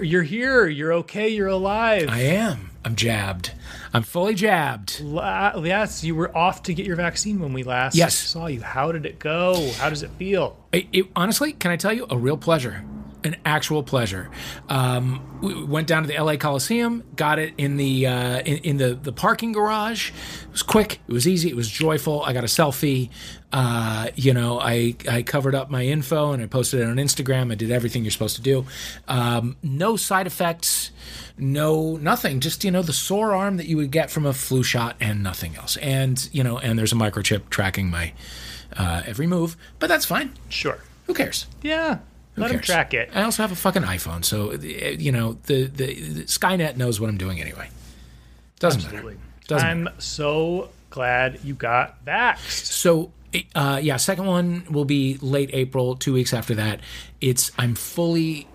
You're here. You're okay. You're alive. I am. I'm jabbed. I'm fully jabbed. La- yes, you were off to get your vaccine when we last Yes. saw you. How did it go? How does it feel? It, it- honestly, can I tell you, a real pleasure, an actual pleasure. Um, we went down to the LA Coliseum, got it in the uh, in, in the the parking garage. It was quick, it was easy, it was joyful. I got a selfie. Uh, you know, I I covered up my info and I posted it on Instagram. I did everything you're supposed to do. Um, no side effects. No, nothing. Just you know, the sore arm that you would get from a flu shot, and nothing else. And you know, and there's a microchip tracking my uh, every move, but that's fine. Sure. Who cares? Yeah. Who Let him cares? track it. I also have a fucking iPhone, so uh, you know the, the, the Skynet knows what I'm doing anyway. Doesn't Absolutely. matter. Doesn't I'm so glad you got vaxxed. So uh, yeah, second one will be late April. Two weeks after that, it's I'm fully.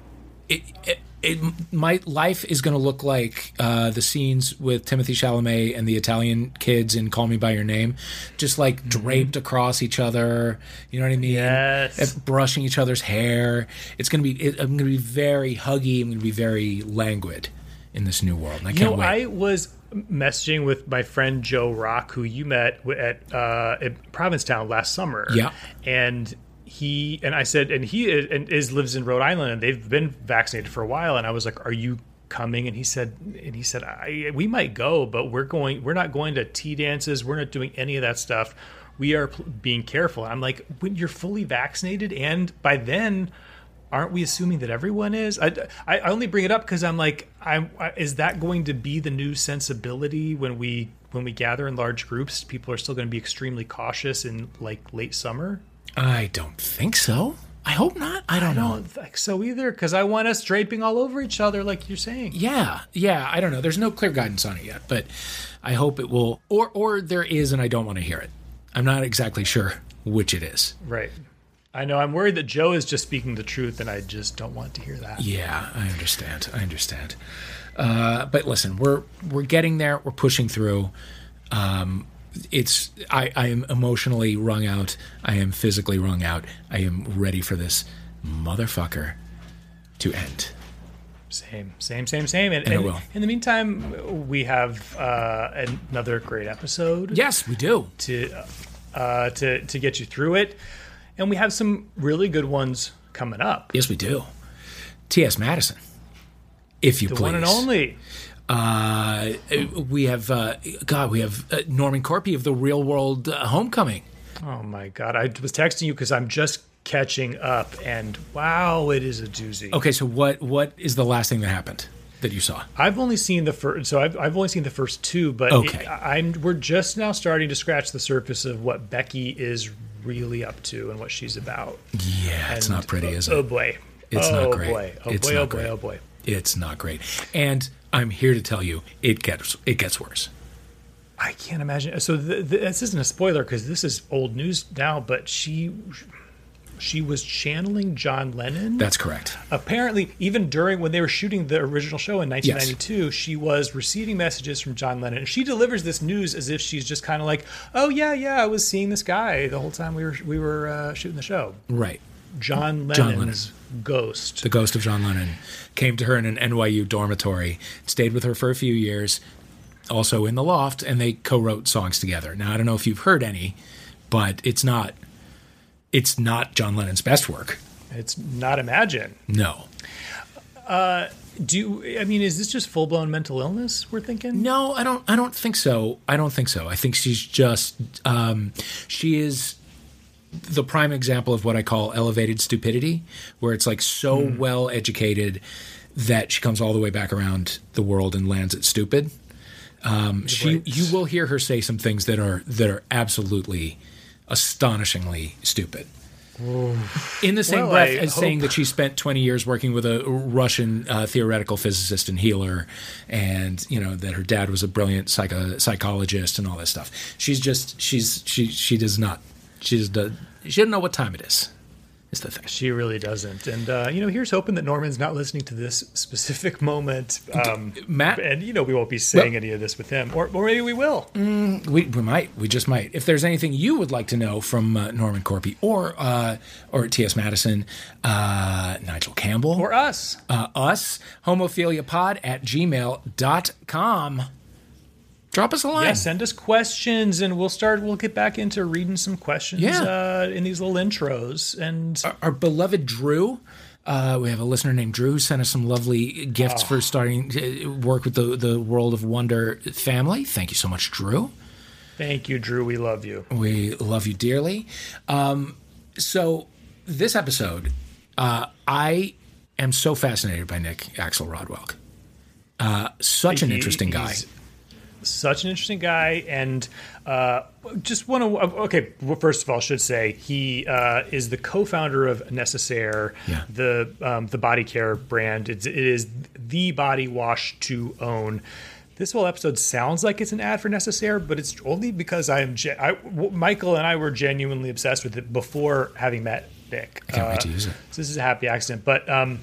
It, it, it, my life is going to look like uh, the scenes with Timothée Chalamet and the Italian kids in Call Me by Your Name, just like draped across each other. You know what I mean? Yes. Brushing each other's hair. It's going to be. It, I'm going to be very huggy. I'm going to be very languid in this new world. And I You can't know, wait. I was messaging with my friend Joe Rock, who you met at, uh, at Provincetown last summer. Yeah. and he and I said, and he is, and is lives in Rhode Island, and they've been vaccinated for a while. And I was like, "Are you coming?" And he said, and he said, I, "We might go, but we're going. We're not going to tea dances. We're not doing any of that stuff. We are pl- being careful." I'm like, "When you're fully vaccinated, and by then." Aren't we assuming that everyone is? I, I I only bring it up because I'm like, I'm, I, is that going to be the new sensibility when we when we gather in large groups? People are still going to be extremely cautious in like late summer. I don't think so. I hope not. I don't I know. don't think so either because I want us draping all over each other, like you're saying. Yeah, yeah. I don't know. There's no clear guidance on it yet, but I hope it will. Or, or there is, and I don't want to hear it. I'm not exactly sure which it is. Right. I know. I'm worried that Joe is just speaking the truth, and I just don't want to hear that. Yeah, I understand. I understand. Uh, but listen, we're we're getting there. We're pushing through. Um, it's I, I am emotionally wrung out. I am physically wrung out. I am ready for this motherfucker to end. Same, same, same, same. And, And it will. in the meantime, we have uh, another great episode. Yes, we do. to uh, to to get you through it, and we have some really good ones coming up. Yes, we do. T.S. Madison, if you The please. one and only. Uh, we have uh, God. We have uh, Norman Korpi of the Real World uh, Homecoming. Oh my god! I was texting you because I'm just catching up, and wow, it is a doozy. Okay, so what what is the last thing that happened that you saw? I've only seen the first, so I've, I've only seen the first two, but Okay. it- I'm we're just now starting to scratch the surface of what Becky is really up to and what she's about. Yeah, it's not pretty, oh, is oh, it? Oh boy, It's oh not great. boy, oh It's boy, not oh boy, great. oh boy. It's not great, and I'm here to tell you it gets it gets worse. I can't imagine. So th- th- this isn't a spoiler because this is old news now. But she, she was channeling John Lennon. That's correct. Apparently, even during when they were shooting the original show in 1992, she was receiving messages from John Lennon. And she delivers this news as if she's just kind of like, "Oh yeah, yeah, I was seeing this guy the whole time we were we were uh, shooting the show." Right. John Lennon's John Lennon. ghost. The ghost of John Lennon came to her in an NYU dormitory, stayed with her for a few years, also in the loft, and they co-wrote songs together. Now I don't know if you've heard any, but it's not it's not John Lennon's best work. It's not imagine. No. Do I mean is this just full blown mental illness? We're thinking. No, I don't. I don't think so. I don't think so. I think she's just. Um, she is the prime example of what I call elevated stupidity, where it's like so well educated that she comes all the way back around the world and lands at stupid. Um, she, you will hear her say some things that are that are absolutely astonishingly stupid. In the same Well, breath I as saying that she spent 20 years working with a Russian uh, theoretical physicist and healer, and you know that her dad was a brilliant psycho- psychologist and all this stuff. She's just she's she she does not she does, she doesn't know what time it is, is the thing. She really doesn't. And, uh, you know, here's hoping that Norman's not listening to this specific moment. Um, Matt- And, you know, we won't be saying any of this with him. Or, or maybe we will. We, we might. We just might. If there's anything you would like to know from uh, Norman Korpi or uh, or T.S. Madison, uh, Nigel Campbell, Or us. uh, us, homophiliapod at gmail.com. Drop us a line. Yeah, send us questions and we'll start, we'll get back into reading some questions Yeah. uh, in these little intros. And Our beloved Drew. Uh, we have a listener named Drew who sent us some lovely gifts for starting to work with the, the World of Wonder family. Thank you so much, Drew. thank you, Drew. We love you. We love you dearly. Um, so, this episode, uh, I am so fascinated by Nick Axelrod Welk. Uh, such an He- interesting guy. Such an interesting guy, and uh, just want to. Okay, well, first of all, should say he uh, is the co-founder of Necessaire, Yeah. the um, the body care brand. It's, it is the body wash to own. This whole episode sounds like it's an ad for Necessaire, but it's only because I am. Ge- I, w- Michael and I were genuinely obsessed with it before having met Nick. I can't wait Uh, to use it. so this is a happy accident, but um,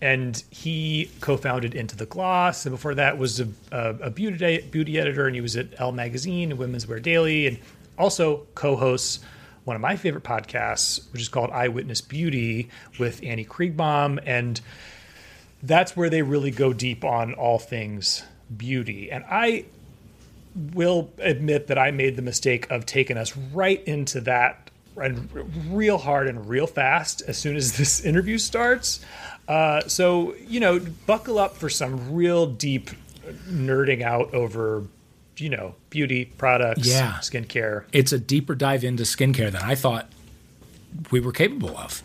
and he co-founded Into the Gloss, and before that was a, a, beauty beauty editor, and he was at Elle Magazine and Women's Wear Daily, and also co-hosts one of my favorite podcasts, which is called Eyewitness Beauty with Annie Kriegbaum, and that's where they really go deep on all things beauty. And I will admit that I made the mistake of taking us right into that and real hard and real fast as soon as this interview starts. Uh, so, you know, buckle up for some real deep nerding out over, you know, beauty products, Yeah. skincare. It's a deeper dive into skincare than I thought we were capable of.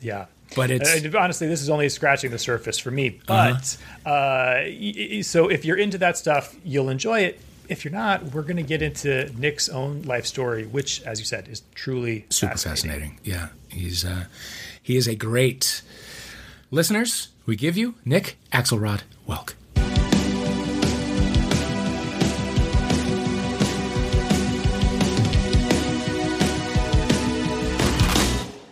Yeah. But it's- And honestly, this is only scratching the surface for me. But uh y- y- so if you're into that stuff, you'll enjoy it. If you're not, we're going to get into Nick's own life story, which, as you said, is truly Super fascinating. Yeah, he's uh, he is a great listeners. We give you Nick Axelrod Welk.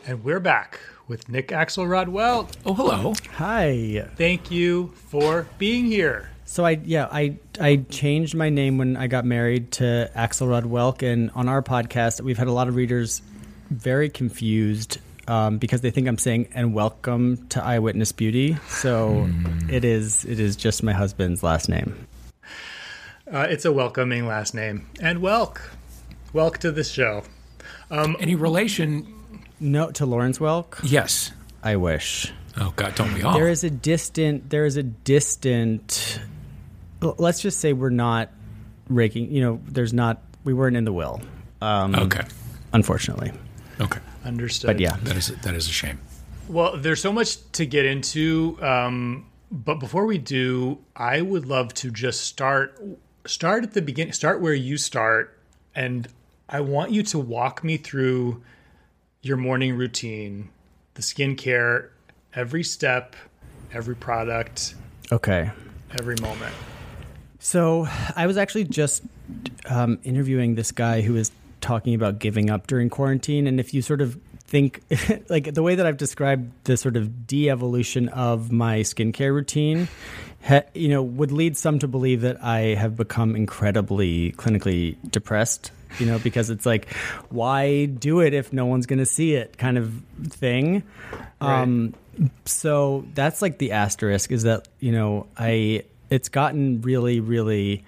And we're back with Nick Axelrod. Well, Oh, hello. Hi. thank you for being here. So I yeah I I changed my name when I got married to Axelrod Welk, and on our podcast we've had a lot of readers very confused um, because they think I'm saying and welcome to Eyewitness Beauty. So it is it is just my husband's last name. Uh, it's a welcoming last name. And welk. Welk to the show. Any relation? No to Lawrence Welk. Yes. I wish Oh God, don't we all? there is a distant there is a distant. Let's just say we're not raking. You know, there's not. We weren't in the will. Um, okay. unfortunately. Okay. Understood. But yeah, That is that is a shame. Well, there's so much to get into, um, but before we do, I would love to just start start at the beginning. Start where you start, and I want you to walk me through your morning routine, the skincare, every step, every product, okay. every moment. So I was actually just um, interviewing this guy who was talking about giving up during quarantine, and if you sort of think like the way that I've described the sort of de-evolution of my skincare routine, ha, you know, would lead some to believe that I have become incredibly clinically depressed. You know, because it's like, why do it if no one's going to see it, kind of thing. Um, so that's like the asterisk is that you know I it's gotten really really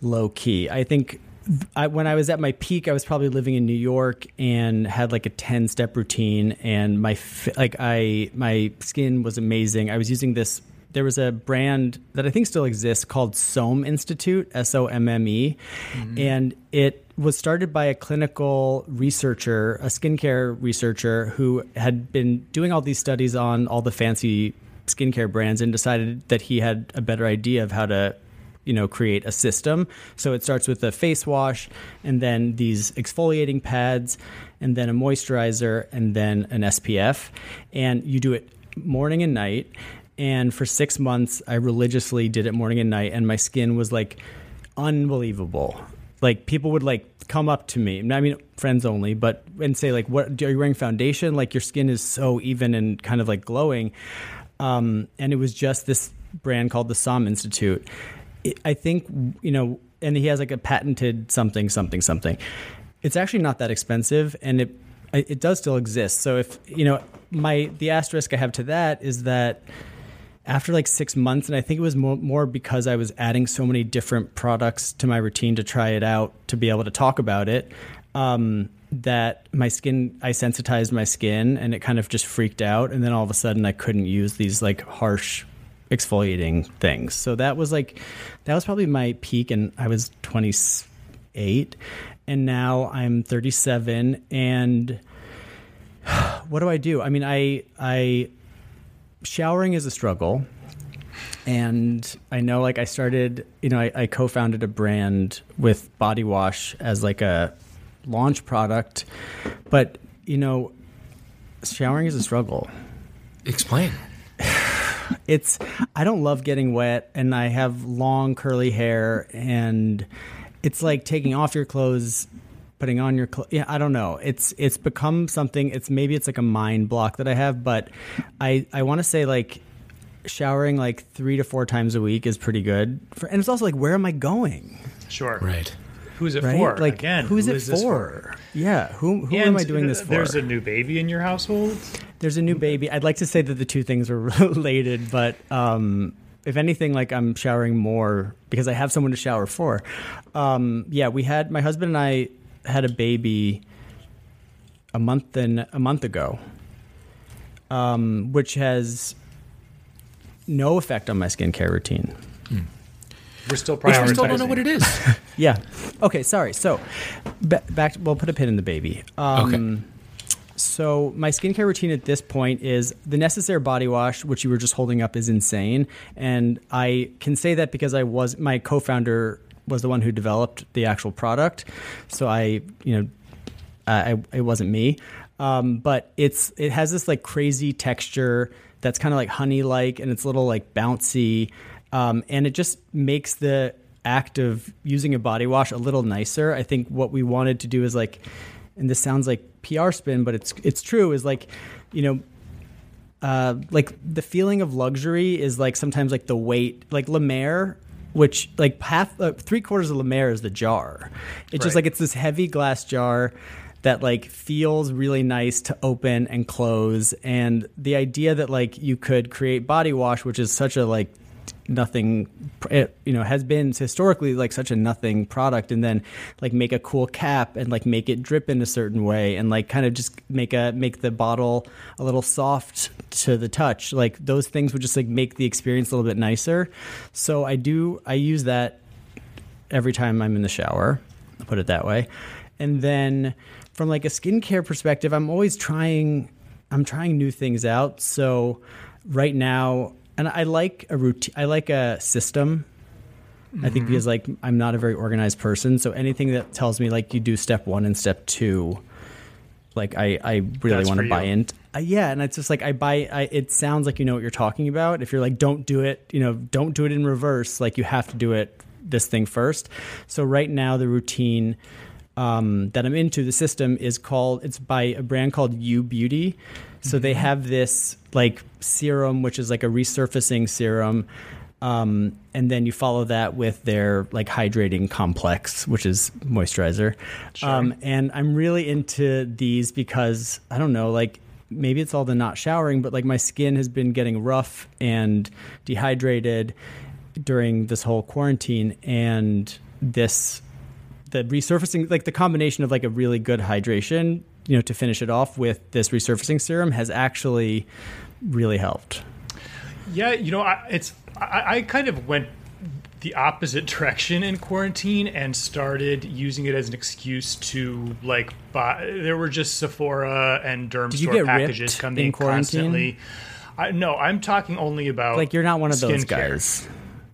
low key. I think I, when I was at my peak, I was probably living in New York and had like a ten step routine, and my like I my skin was amazing. I was using this. There was a brand that I think still exists called Somme Institute, S O M M E, mm-hmm. and it was started by a clinical researcher, a skincare researcher who had been doing all these studies on all the fancy skincare brands and decided that he had a better idea of how to you know create a system. So it starts with a face wash and then these exfoliating pads and then a moisturizer and then an SPF and you do it morning and night. And for 6 months I religiously did it morning and night and my skin was like unbelievable like people would like come up to me. I mean, friends only, but and say like, "What are you wearing foundation? Like your skin is so even and kind of like glowing." Um, and it was just this brand called the Somme Institute. It, I think you know, and he has like a patented something, something, something. It's actually not that expensive, and it it does still exist. So if you know, my the asterisk I have to that is that after like six months, and I think it was more, more because I was adding so many different products to my routine to try it out to be able to talk about it. Um, that my skin, I sensitized my skin, and it kind of just freaked out. And then all of a sudden, I couldn't use these like harsh exfoliating things. So that was like, that was probably my peak, and I was 28, and now I'm 37, and what do I do? I mean, I I showering is a struggle. And I know, like, I started, you know, I, I co founded a brand with body wash as like a launch product. But, you know, showering is a struggle. Explain. It's, I don't love getting wet, and I have long curly hair, and it's like taking off your clothes putting on your clothes. Yeah, I don't know. It's it's become something. It's maybe it's like a mind block that I have, but I I want to say like showering like three to four times a week is pretty good. For, and it's also like where am I going? Sure. Right. Who's it Right? for? Like Again, who's who it is this for? Yeah, who who And am I doing this for? There's a new baby in your household. There's a new baby. I'd like to say that the two things are related, but um, if anything, like I'm showering more because I have someone to shower for. Um, yeah, we had my husband and I had a baby a month and a month ago, um, which has no effect on my skincare routine. We're still Which prioritizing. we still don't know what it is. Yeah. Okay. Sorry. So, ba- back. We'll put a pin in the baby. Um, Okay. So my skincare routine at this point is the Necessaire body wash, which you were just holding up, is insane, and I can say that because I was my co-founder was the one who developed the actual product, so I, you know, I, it wasn't me, um, but it's it has this like crazy texture that's kind of like honey like, and it's a little like bouncy, um, and it just makes the act of using a body wash a little nicer. I think what we wanted to do is like, and this sounds like PR spin, but it's it's true. Is like, you know, uh, like the feeling of luxury is like sometimes like the weight, like La Mer, which like half, uh, three quarters of La Mer is the jar. It's just like it's this heavy glass jar that like feels really nice to open and close, and the idea that like you could create body wash, which is such a like nothing it, you know has been historically like such a nothing product and then like make a cool cap and like make it drip in a certain way and like kind of just make a make the bottle a little soft to the touch. Like those things would just like make the experience a little bit nicer. So i do i use that every time i'm in the shower i'll put it that way. And then from like a skincare perspective i'm always trying i'm trying new things out. So right now and i like a routine i like a system. I think because like i'm not a very organized person so anything that tells me like you do step one and step two like i i really want to buy you. in uh, yeah and it's just like i buy I, it sounds like you know what you're talking about. If you're like don't do it you know don't do it in reverse like you have to do it this thing first. So right now the routine um, that I'm into, the system is called. It's by a brand called U Beauty. So they have this like serum, which is like a resurfacing serum, um, and then you follow that with their like hydrating complex, which is moisturizer. Um, and I'm really into these because I don't know, like maybe it's all the not showering, but like my skin has been getting rough and dehydrated during this whole quarantine, and this the resurfacing like the combination of like a really good hydration you know to finish it off with this resurfacing serum has actually really helped Yeah, you know, I, it's I, I kind of went the opposite direction in quarantine and started using it as an excuse to like buy. There were just Sephora and derm Did store packages coming in constantly. I, no, I'm talking only about like you're not one of those guys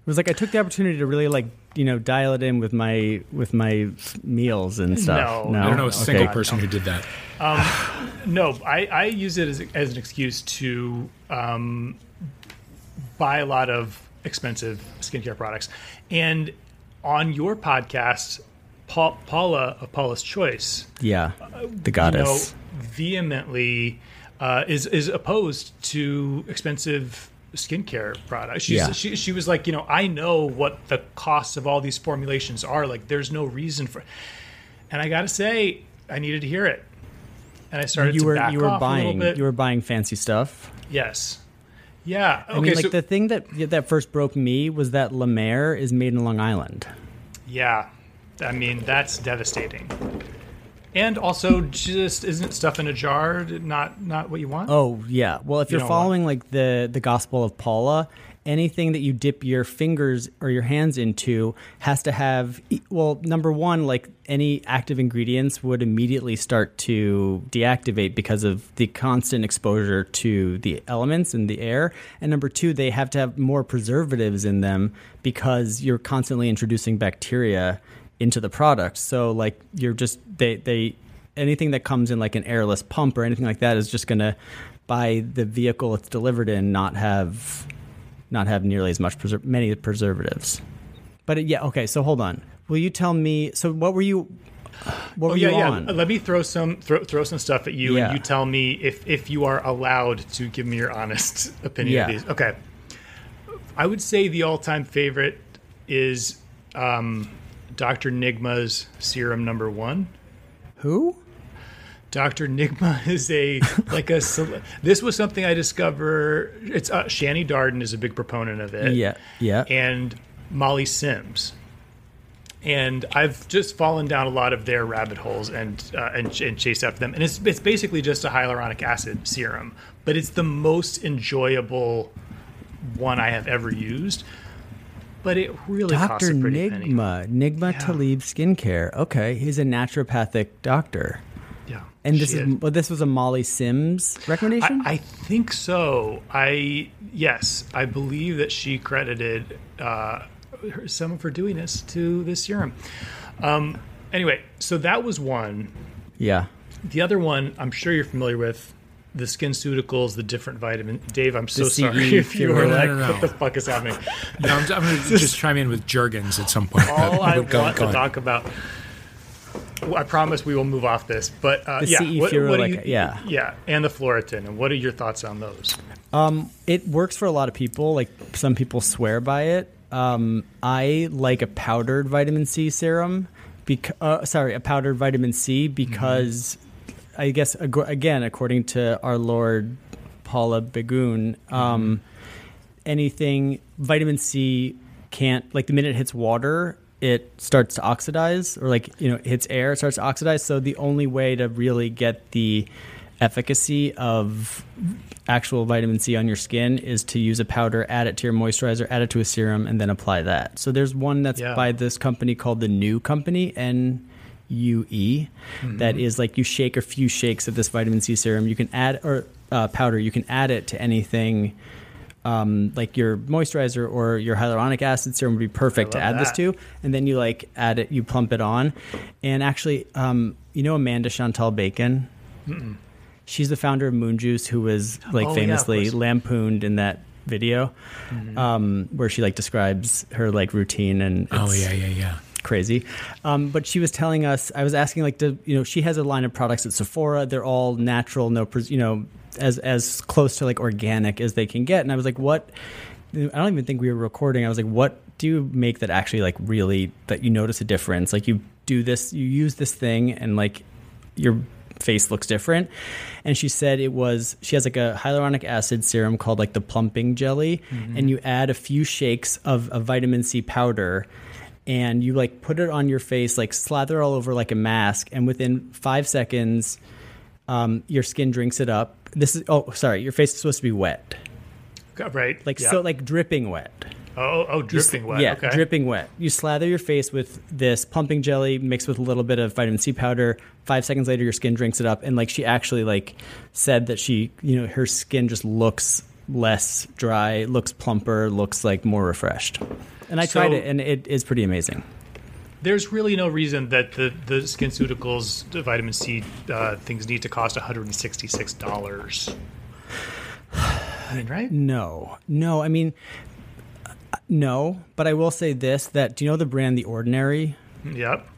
it was like i took the opportunity to really like you know dial it in with my with my meals and stuff No, I don't know a Okay. single person who did that. No, I, I use it as, as an excuse to um, buy a lot of expensive skincare products. And on your podcast, Pa- Paula of Paula's Choice, Yeah, the you goddess. know, vehemently uh, is is opposed to expensive skincare products. She's, Yeah. she she was like, you know, I know what the costs of all these formulations are. Like, there's no reason for. And I got to say, I needed to hear it, and I started you to were you were buying you were buying fancy stuff. yes, yeah. Okay, I mean, like so the thing that that first broke me was that La Mer is made in Long Island. yeah, I mean that's devastating. And also, just isn't stuff in a jar not not what you want? Oh yeah. Well, if You you're don't want- following like the the Gospel of Paula, anything that you dip your fingers or your hands into has to have well, number one, like any active ingredients would immediately start to deactivate because of the constant exposure to the elements in the air. And number two, they have to have more preservatives in them because you're constantly introducing bacteria into the product. So like you're just they they anything that comes in like an airless pump or anything like that is just going to by the vehicle it's delivered in not have not have nearly as much preser- many preservatives. But it, yeah, okay, so hold on. Will you tell me so what were you what were Oh, yeah. on? Let me throw some throw, throw some stuff at you, Yeah. and you tell me if if you are allowed to give me your honest opinion Yeah. of these. Okay. I would say the all time favorite is um, Dr. Nigma's serum number one. Who? Dr. Nigma is a like a this was something I discovered. it's uh, Shani Darden is a big proponent of it Yeah, yeah. and Molly Sims. And I've just fallen down a lot of their rabbit holes and uh, and, and chased after them. And it's it's basically just a hyaluronic acid serum, but it's the most enjoyable one I have ever used. But it really costs Dr. a pretty penny. Nigma, Nigma Yeah. Talib Skincare. Okay, he's a naturopathic doctor. Yeah, And this shit. is well, this was a Molly Sims recommendation? I, I think so. I yes, I believe that she credited uh, her, some of her doingness to this serum. Um, anyway, so that was one. yeah. The other one, I'm sure you're familiar with. The skin SkinCeuticals, the different vitamin. Dave, I'm so sorry if you were Pure- like, No, no, no. what the fuck is happening? No, I'm, I'm going to just chime in with Jergens at some point. All I Go- want go to talk about. I promise we will move off this, but uh, yeah, what, what like, you, yeah. yeah, and the Phloretin, and what are your thoughts on those? It works for a lot of people. Like some people swear by it. Um, I like a powdered vitamin C serum. Bec- uh, sorry, a powdered vitamin C because I guess again, according to our Lord Paula Begoun, um, anything vitamin C can't like the minute it hits water, it starts to oxidize, or like you know hits air, it starts to oxidize. So the only way to really get the efficacy of actual vitamin C on your skin is to use a powder, add it to your moisturizer, add it to a serum, and then apply that. So there's one that's Yeah. by this company called the New Company, N U E, that is like you shake a few shakes of this vitamin C serum. You can add or uh, powder. You can add it to anything. Um, like your moisturizer or your hyaluronic acid serum would be perfect to add this to, and then you like add it, you plump it on, and actually, um, you know Amanda Chantal Bacon. She's the founder of Moon Juice, who was like Oh, famously. Mm-hmm. lampooned in that video, um, where she like describes her like routine and Oh, yeah, yeah, yeah. Crazy. Um, but she was telling us, I was asking like, do, you know, she has a line of products at Sephora. They're all natural, no, pres- you know, as as close to like organic as they can get. And I was like, what? I don't even think we were recording. I was like, what do you make that actually like really that you notice a difference? Like you do this, you use this thing, and like your face looks different. And she said it was she has like a hyaluronic acid serum called like the plumping jelly, and you add a few shakes of a vitamin C powder and you like put it on your face, like slather all over like a mask, and within five seconds, um, your skin drinks it up. This is oh sorry, your face is supposed to be wet, Right, like yeah. so like dripping wet. oh, oh, You dripping wet. Yeah, okay. dripping wet. You slather your face with this plumping jelly mixed with a little bit of vitamin C powder. Five seconds later, your skin drinks it up, and like she actually like said that she, you know, her skin just looks less dry, looks plumper, looks like more refreshed. And I tried it, and it is pretty amazing. There's really no reason that the the SkinCeuticals the vitamin C uh, things need to cost 166 dollars. I mean, right? No, no. I mean, no. But I will say this: that do you know the brand The Ordinary? Yep.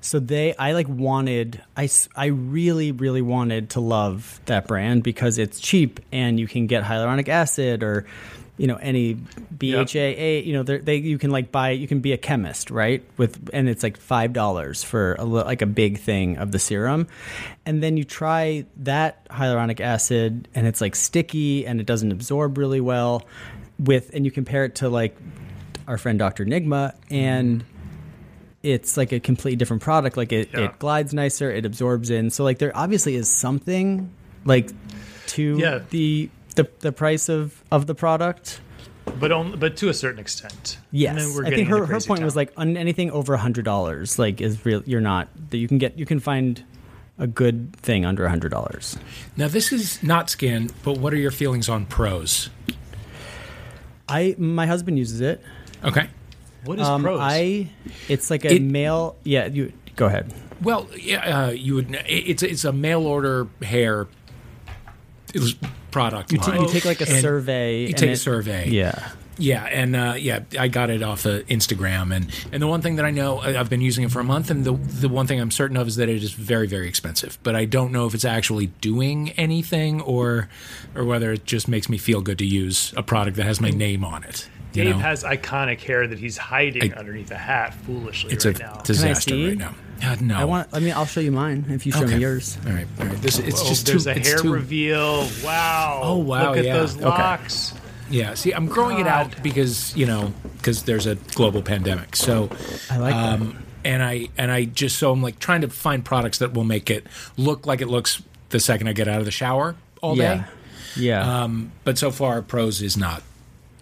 So they, I like wanted, I, I really, really wanted to love that brand because it's cheap and you can get hyaluronic acid or, you know, any BHA, you know, they're- you can like buy, you can be a chemist, right? With, and it's like $5 for a, like a big thing of the serum. And then you try that hyaluronic acid and it's like sticky and it doesn't absorb really well with, and you compare it to like our friend Dr. Nigma and, it's like a completely different product. Like it, Yeah. it glides nicer, it absorbs in. So like there obviously is something like to Yeah. the the the price of of the product. but only, but to a certain extent. Yes, And we're I think her her crazy point was like on anything over a hundred dollars, like is real. You're not that you can get you can find a good thing under a hundred dollars. Now, this is not skin, but what are your feelings on Prose? I my husband uses it. Okay. what is Um, Prose? I it's like a It- male. Yeah, you go ahead. Well, yeah, uh, you would. it- It's it's a mail order hair product. You, ta- you take like a And survey. You and take a it- survey. Yeah. Yeah, and uh, yeah, I got it off of Instagram, and and the one thing that I know, I- I've been using it for a month, and the the one thing I'm certain of is that it is very very expensive. But I don't know if it's actually doing anything, or or whether it just makes me feel good to use a product that has my name on it. You Dave know? has iconic hair that he's hiding I- underneath a hat foolishly it's right a now. disaster right now. Uh, no, I want. I mean, I'll show you mine if you show Okay. me yours. All right, all right. This it's oh, just there's too. a hair too, reveal. Wow. Oh, wow, Look at yeah. those Okay. locks. Yeah, see, I'm growing it out because you know because there's a global pandemic. So I like that. um, and I and I just so I'm like trying to find products that will make it look like it looks the second I get out of the shower all day. Yeah. Yeah. Um, but so far, Prose is not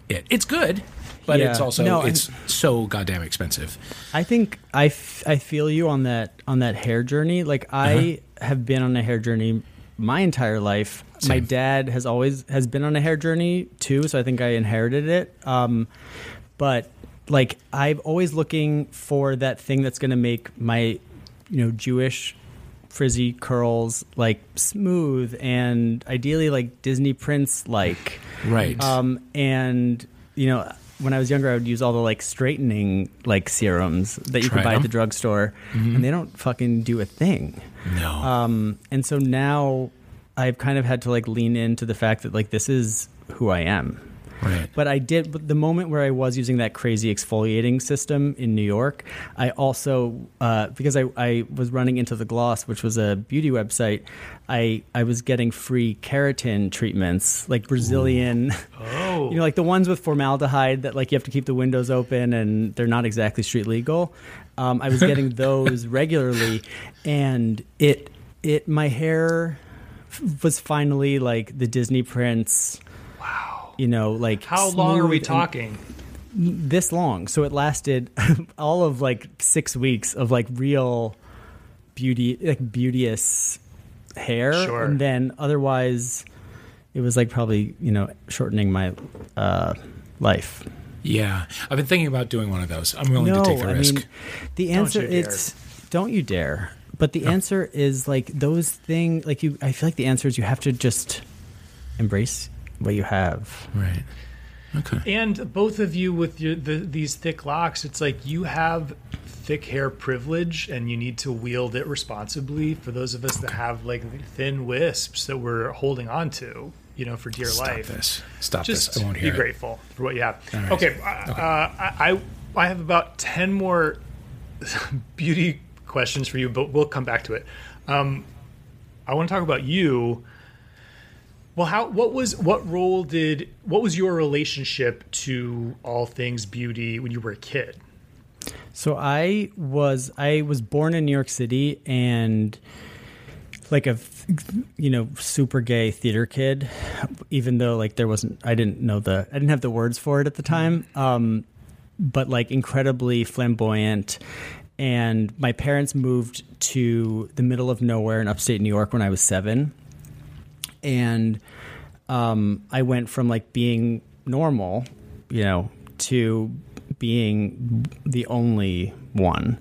it. It's good, but Yeah. it's also No, I'm- it's so goddamn expensive. I think I, f- I feel you on that on that hair journey. Like I have been on a hair journey my entire life. My dad has always has been on a hair journey too, so I think I inherited it. Um, but like I'm always looking for that thing that's going to make my you know Jewish frizzy curls like smooth and ideally like Disney Prince like. Right. Um, and you know, when I was younger, I would use all the like straightening like serums that you could buy at the drugstore, and they don't fucking do a thing. no. Um, and so now I've kind of had to like lean into the fact that like this is who I am. Right. But I did but the moment where I was using that crazy exfoliating system in New York. I also uh, because I, I was running into the Gloss, which was a beauty website. I I was getting free keratin treatments, like Brazilian. Oh. You know, like the ones with formaldehyde that like you have to keep the windows open and they're not exactly street legal. Um, I was getting those regularly, and it it my hair f- was finally like the Disney Prince. wow. You know, like How long are we talking? this long. So it lasted all of like six weeks of like real beauty, like beauteous hair, Sure. and then otherwise, it was like probably you know shortening my uh, life. yeah, I've been thinking about doing one of those. I'm willing no, to take the I risk. mean the answer you dare. it's don't you dare. But the answer is like those things. Like you, I feel like the answer is you have to just embrace what you have. right. Okay. And both of you with your the, these thick locks, it's like you have thick hair privilege and you need to wield it responsibly. For those of us that have like thin wisps that we're holding on to, you know, for dear life. Stop life. this. Stop Just this. I won't be it. grateful for what you have. All right. Okay, uh, I, I I have about ten more beauty questions for you, but we'll come back to it. Um, I want to talk about you. Well, how what was what role did what was your relationship to all things beauty when you were a kid? So I was I was born in New York City and like a you know super gay theater kid even though like there wasn't I didn't know the I didn't have the words for it at the time. Um but like incredibly flamboyant. And my parents moved to the middle of nowhere in upstate New York when I was 7 and um, I went from like being normal, you know, to being the only one,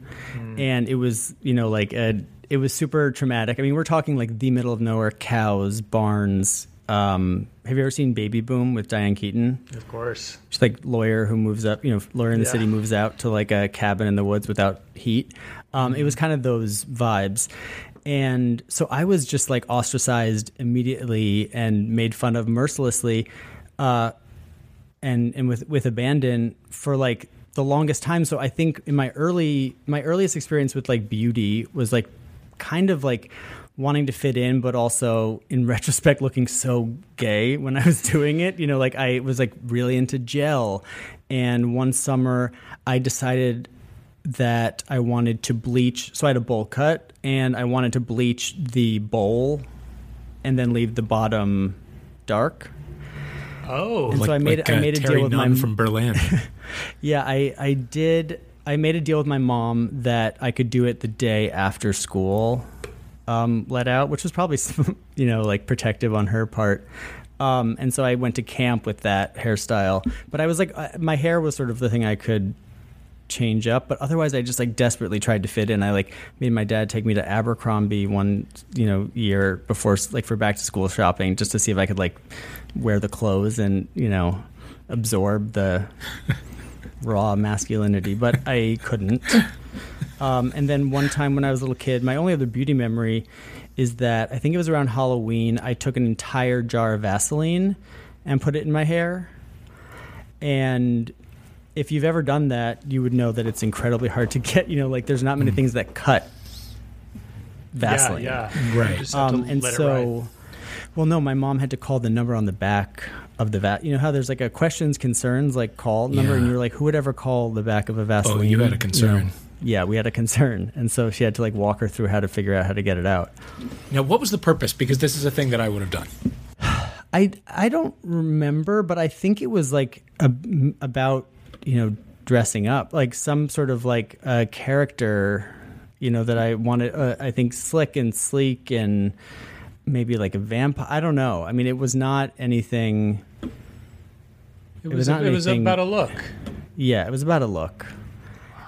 and it was you know like a it was super traumatic. I mean, we're talking like the middle of nowhere, cows, barns, Um, have you ever seen Baby Boom with Diane Keaton? Of course. She's like lawyer who moves up, you know, lawyer in the Yeah. city moves out to like a cabin in the woods without heat. Um, It was kind of those vibes. And so I was just like ostracized immediately and made fun of mercilessly. Uh, and and with with abandon for like the longest time so i think in my early my earliest experience with like beauty was like kind of like wanting to fit in but also in retrospect looking so gay when i was doing it you know like i was like really into gel and one summer i decided that i wanted to bleach so i had a bowl cut and i wanted to bleach the bowl and then leave the bottom dark Oh, And so I made- I uh, made a deal Terri with Nunn m- from Berlin. Yeah, I I did. I made a deal with my mom that I could do it the day after school um, let out, which was probably you know like protective on her part. Um, and so I went to camp with that hairstyle. But I was like, I, my hair was sort of the thing I could change up. But otherwise, I just like desperately tried to fit in. I like made my dad take me to Abercrombie one you know year before like for back to school shopping just to see if I could like wear the clothes and you know absorb the raw masculinity, but I couldn't. Um, and then one time when I was a little kid, my only other beauty memory is that I think it was around Halloween. I took an entire jar of Vaseline and put it in my hair. And if you've ever done that, you would know that it's incredibly hard to get. You know, like there's not many things that cut Vaseline. Yeah, yeah. Right. Just Um, and so, well, no, my mom had to call the number on the back of the vat. You know how there's like a questions, concerns, like call number, and you're like, who would ever call the back of a Vaseline? Oh, you had a know? concern. Yeah, we had a concern, and so she had to like walk her through how to figure out how to get it out. now, what was the purpose? Because this is a thing that I would have done. I I don't remember, but I think it was like a, about you know dressing up, like some sort of like a character, you know that I wanted. Uh, I think slick and sleek and maybe like a vampire. I don't know. I mean, it was not anything. It was was, not it was about a look. Yeah, it was about a look.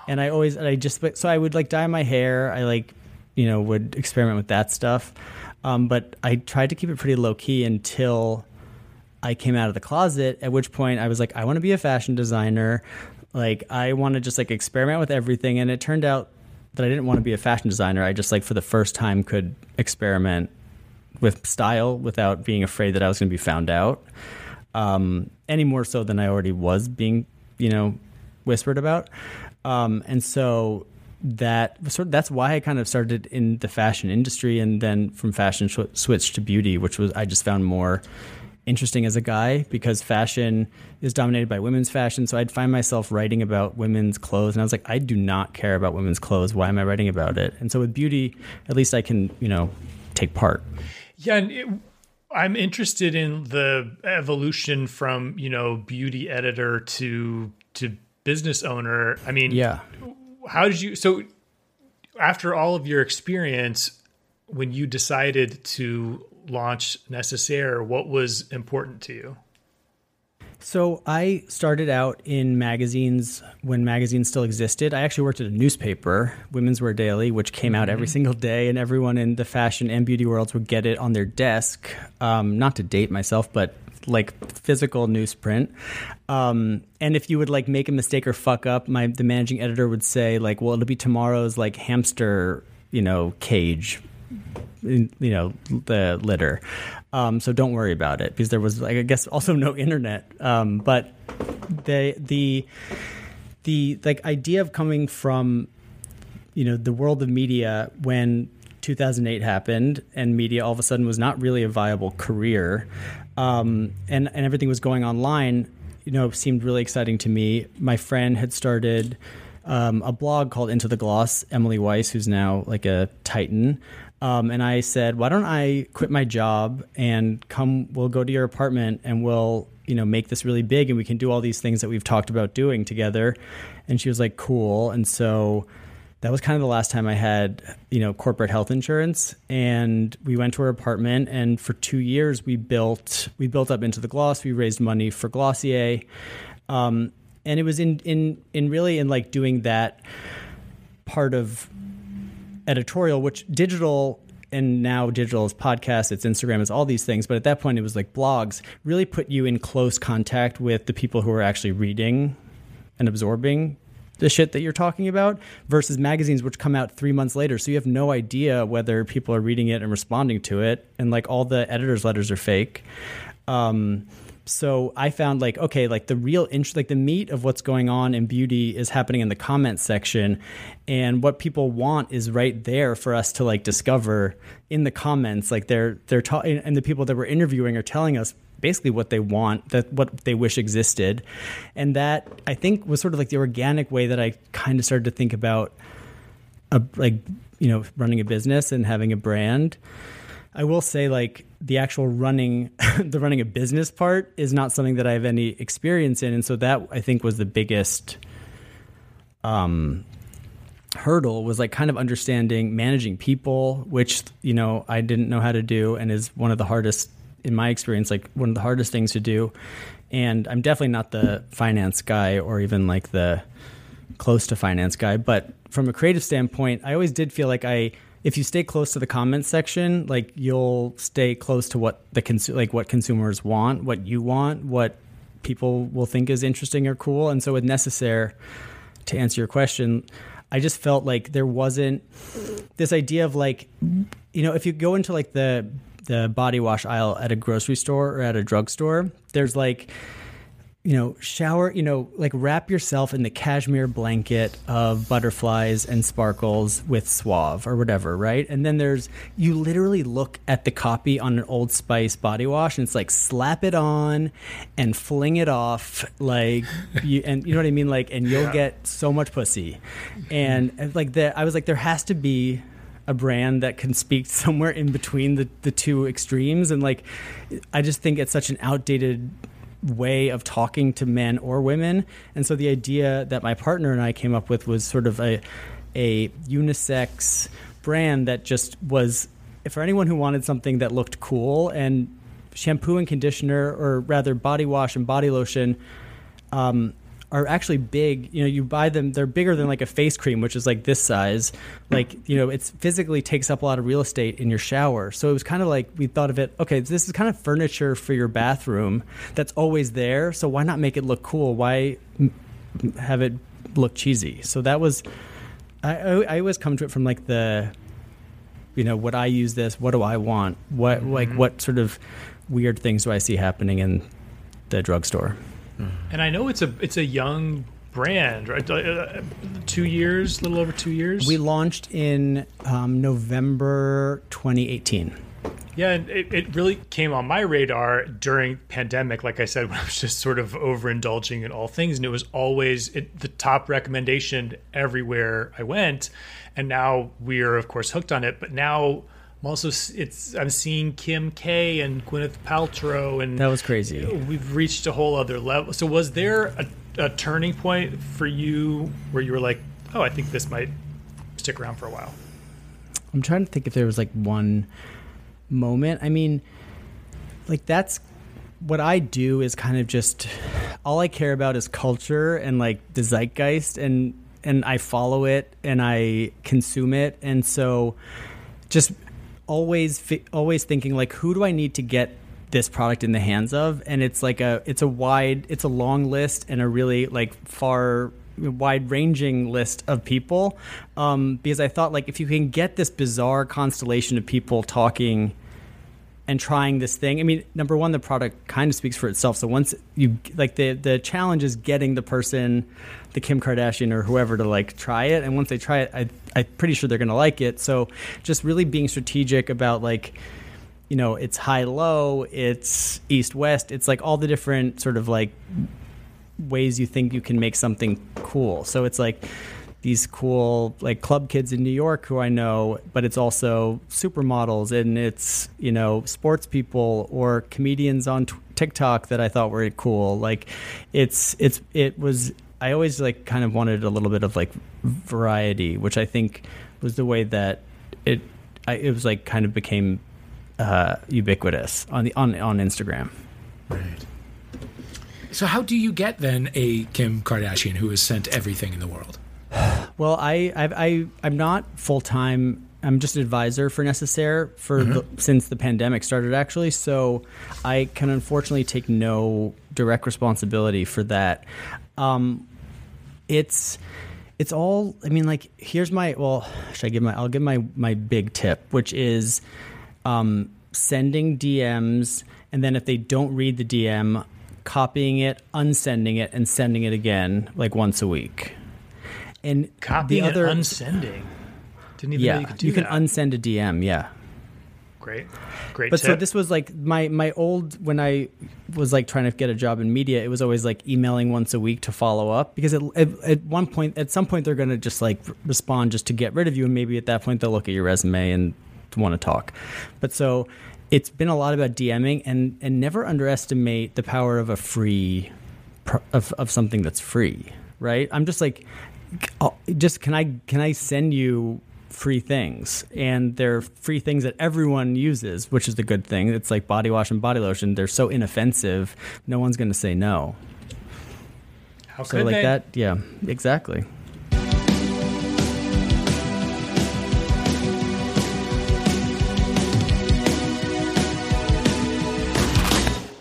And I always, I just, so I would like dye my hair. I like, you know, would experiment with that stuff. Um, but I tried to keep it pretty low key until I came out of the closet, at which point I was like, I want to be a fashion designer. Like, I want to just like experiment with everything. And it turned out that I didn't want to be a fashion designer. I just like for the first time could experiment with style without being afraid that I was going to be found out. Um, any more so than I already was being, you know, whispered about. Um, and so that sort of, that's why I kind of started in the fashion industry and then from fashion sw- switched to beauty, which was I just found more interesting as a guy because fashion is dominated by women's fashion. So I'd find myself writing about women's clothes and I was like, I do not care about women's clothes. Why am I writing about it? And so with beauty, at least I can, you know, take part. Yeah, and it, I'm interested in the evolution from you know beauty editor to to business owner. I mean, Yeah. how did you so after all of your experience when you decided to launch necessaire what was important to you So I started out in magazines when magazines still existed. I actually worked at a newspaper, Women's Wear Daily, which came out every single day, and everyone in the fashion and beauty worlds would get it on their desk. Um, not to date myself, but like physical newsprint. Um, and if you would like make a mistake or fuck up, my the managing editor would say like, "Well, it'll be tomorrow's like hamster, you know, cage you know the litter. Um, so don't worry about it because there was like i guess also no internet. Um, but the the the like idea of coming from you know the world of media when 2008 happened and media all of a sudden was not really a viable career um, and and everything was going online you know seemed really exciting to me. My friend had started um, a blog called into the gloss emily weiss who's now like a titan um, and i said why don't i quit my job and come we'll go to your apartment and we'll you know make this really big and we can do all these things that we've talked about doing together and she was like cool and so that was kind of the last time I had, you know, corporate health insurance. And we went to her apartment, and for two years we built we built up into the gloss. We raised money for Glossier, um, and it was in in in really in like doing that part of editorial, which digital and now digital is podcasts, it's Instagram, it's all these things. But at that point, it was like blogs really put you in close contact with the people who are actually reading and absorbing the shit that you're talking about versus magazines which come out three months later so you have no idea whether people are reading it and responding to it and like all the editors letters are fake um, so I found like okay, like the real interest, like the meat of what's going on in beauty is happening in the comments section, and what people want is right there for us to like discover in the comments. Like they're they're talking, and the people that we're interviewing are telling us basically what they want, that what they wish existed, and that I think was sort of like the organic way that I kind of started to think about, a, like you know, running a business and having a brand. I will say like the actual running the running a business part is not something that I have any experience in. And so that I think was the biggest um hurdle was like kind of understanding managing people which you know I didn't know how to do and is one of the hardest in my experience like one of the hardest things to do. And I'm definitely not the finance guy or even like the close to finance guy but from a creative standpoint I always did feel like I if you stay close to the comments section, like you'll stay close to what the consu- like what consumers want, what you want, what people will think is interesting or cool. And so with Necessaire, to answer your question, I just felt like there wasn't this idea of like, you know, if you go into like the the body wash aisle at a grocery store or at a drugstore, there's like you know, shower, you know, like wrap yourself in the cashmere blanket of butterflies and sparkles with Suave or whatever, right? And then there's, you literally look at the copy on an Old Spice body wash and it's like slap it on and fling it off, like, you, and you know what I mean? Like, and you'll yeah. get so much pussy. And like, the, I was like, there has to be a brand that can speak somewhere in between the, the two extremes. And like, I just think it's such an outdated way of talking to men or women. And so the idea that my partner and I came up with was sort of a a unisex brand that just was for anyone who wanted something that looked cool and shampoo and conditioner or rather body wash and body lotion um, are actually big. You know, you buy them; they're bigger than like a face cream, which is like this size. Like you know, it physically takes up a lot of real estate in your shower. So it was kind of like we thought of it. Okay, this is kind of furniture for your bathroom that's always there. So why not make it look cool? Why have it look cheesy? So that was. I, I always come to it from like the you know what i use this what do i want what mm-hmm. like what sort of weird things do i see happening in the drugstore and I know it's a it's a young brand, right? Uh, uh, two years, a little over two years. We launched in um, November 2018. Yeah, and it, it really came on my radar during pandemic. Like I said, when I was just sort of overindulging in all things, and it was always it, the top recommendation everywhere I went. And now we're of course hooked on it. But now I'm also it's I'm seeing Kim K and Gwyneth Paltrow and that was crazy. We've reached a whole other level. So was there a, a turning point for you where you were like, oh, I think this might stick around for a while? I'm trying to think if there was like one moment. I mean, like that's what I do is kind of just all I care about is culture and like the zeitgeist and and I follow it and I consume it and so just always always thinking like who do I need to get this product in the hands of? And it's like a it's a wide it's a long list and a really like far wide ranging list of people. Um, because I thought like if you can get this bizarre constellation of people talking and trying this thing. I mean, number one, the product kind of speaks for itself. So once you like the the challenge is getting the person, the Kim Kardashian or whoever, to like try it, and once they try it, I, I'm pretty sure they're to like it. So just really being strategic about like. You know, it's high low, it's east west, it's like all the different sort of like ways you think you can make something cool. So it's like these cool like club kids in New York who I know, but it's also supermodels and it's you know sports people or comedians on t- TikTok that I thought were cool. Like it's it's it was I always like kind of wanted a little bit of like variety, which I think was the way that it I, it was like kind of became uh, ubiquitous on the on on Instagram. Right. So how do you get then a Kim Kardashian who has sent everything in the world? Well, I, I, I I'm not full time I'm just an advisor for Necessaire for the, since the pandemic started, actually. So I can unfortunately take no direct responsibility for that. Um, it's it's all. I mean, like here's my. Well, should I give my? I'll give my my big tip, which is um, sending DMs, and then if they don't read the DM, copying it, unsending it, and sending it again, like once a week. And Copying the other, and unsending. Didn't even know yeah, you could do you can that. unsend a DM. Yeah. Great. Great But tip. so this was like my my old when I was like trying to get a job in media, it was always like emailing once a week to follow up because it, at, at one point, at some point, they're going to just like respond just to get rid of you, and maybe at that point they'll look at your resume and want to talk. But so it's been a lot about DMing and and never underestimate the power of a free of of something that's free, right? I'm just like, Uh, just can I can I send you free things? And they're free things that everyone uses which is the good thing. It's like body wash and body lotion. They're so inoffensive no one's going to say no. How so could like they? that yeah exactly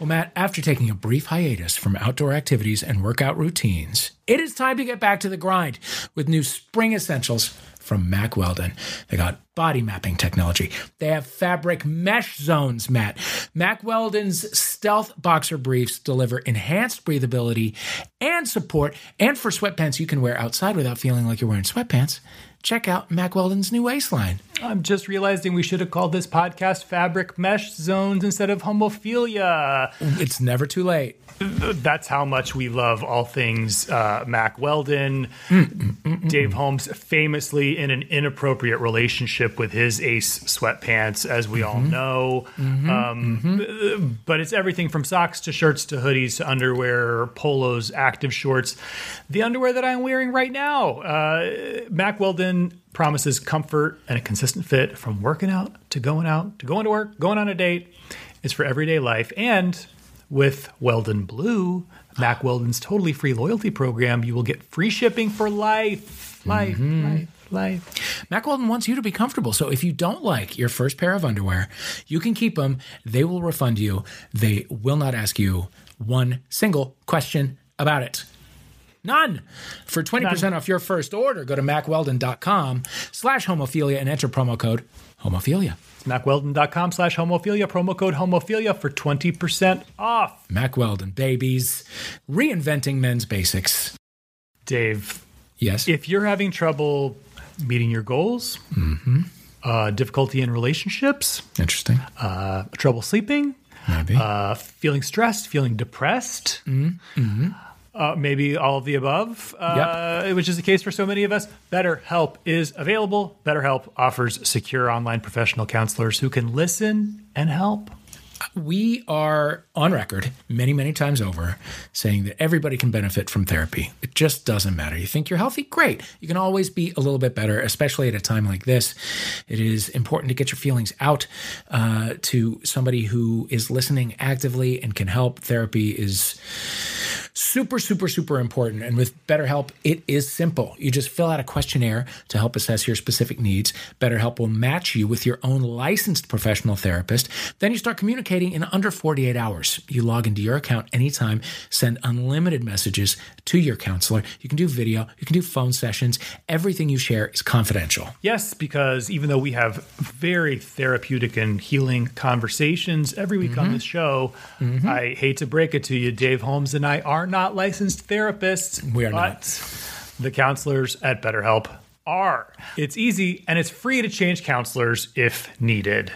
Matt, after taking a brief hiatus from outdoor activities and workout routines, it is time to get back to the grind with new spring essentials from Mack Weldon. They got body mapping technology. They have fabric mesh zones, Matt. Mack Weldon's stealth boxer briefs deliver enhanced breathability and support. And for sweatpants you can wear outside without feeling like you're wearing sweatpants, check out Mack Weldon's new waistline. I'm just realizing we should have called this podcast Fabric Mesh Zones instead of Homophilia. It's never too late. That's how much we love all things uh, Mack Weldon. Mm, mm, mm, Dave Holmes famously in an inappropriate relationship with his ace sweatpants, as we all mm-hmm. know. Mm-hmm, um, mm-hmm. But it's everything from socks to shirts to hoodies to underwear, polos, active shorts. The underwear that I'm wearing right now, uh, Mack Weldon promises comfort and a consistent fit from working out to going out to going to work, going on a date. It's for everyday life. And with Weldon Blue, Mack Weldon's totally free loyalty program, you will get free shipping for life. Life, mm-hmm. life, life. Mack Weldon wants you to be comfortable. So if you don't like your first pair of underwear, you can keep them. They will refund you. They will not ask you one single question about it. None. For 20% off your first order, go to mackweldon.com slash homophilia and enter promo code homophilia. It's MackWeldon.com slash homophilia, promo code homophilia for 20% off. MackWeldon, babies. Reinventing men's basics. Dave, Yes. if you're having trouble meeting your goals, uh, difficulty in relationships, Interesting. uh, trouble sleeping, Maybe. uh, feeling stressed, feeling depressed, uh, maybe all of the above, uh, which is the case for so many of us. BetterHelp is available. BetterHelp offers secure online professional counselors who can listen and help. we are on record many, many times over saying that everybody can benefit from therapy. It just doesn't matter. You think you're healthy? Great. You can always be a little bit better, especially at a time like this. It is important to get your feelings out uh, to somebody who is listening actively and can help. Therapy is super, super, super important. And with BetterHelp, it is simple. You just fill out a questionnaire to help assess your specific needs. BetterHelp will match you with your own licensed professional therapist. Then you start communicating in under 48 hours. You log into your account anytime, send unlimited messages to your counselor. You can do video, you can do phone sessions. Everything you share is confidential. Yes, because even though we have very therapeutic and healing conversations every week on mm-hmm. this show, mm-hmm. I hate to break it to you, Dave Holmes and I are not licensed therapists. We are not. The counselors at BetterHelp are. It's easy and it's free to change counselors if needed.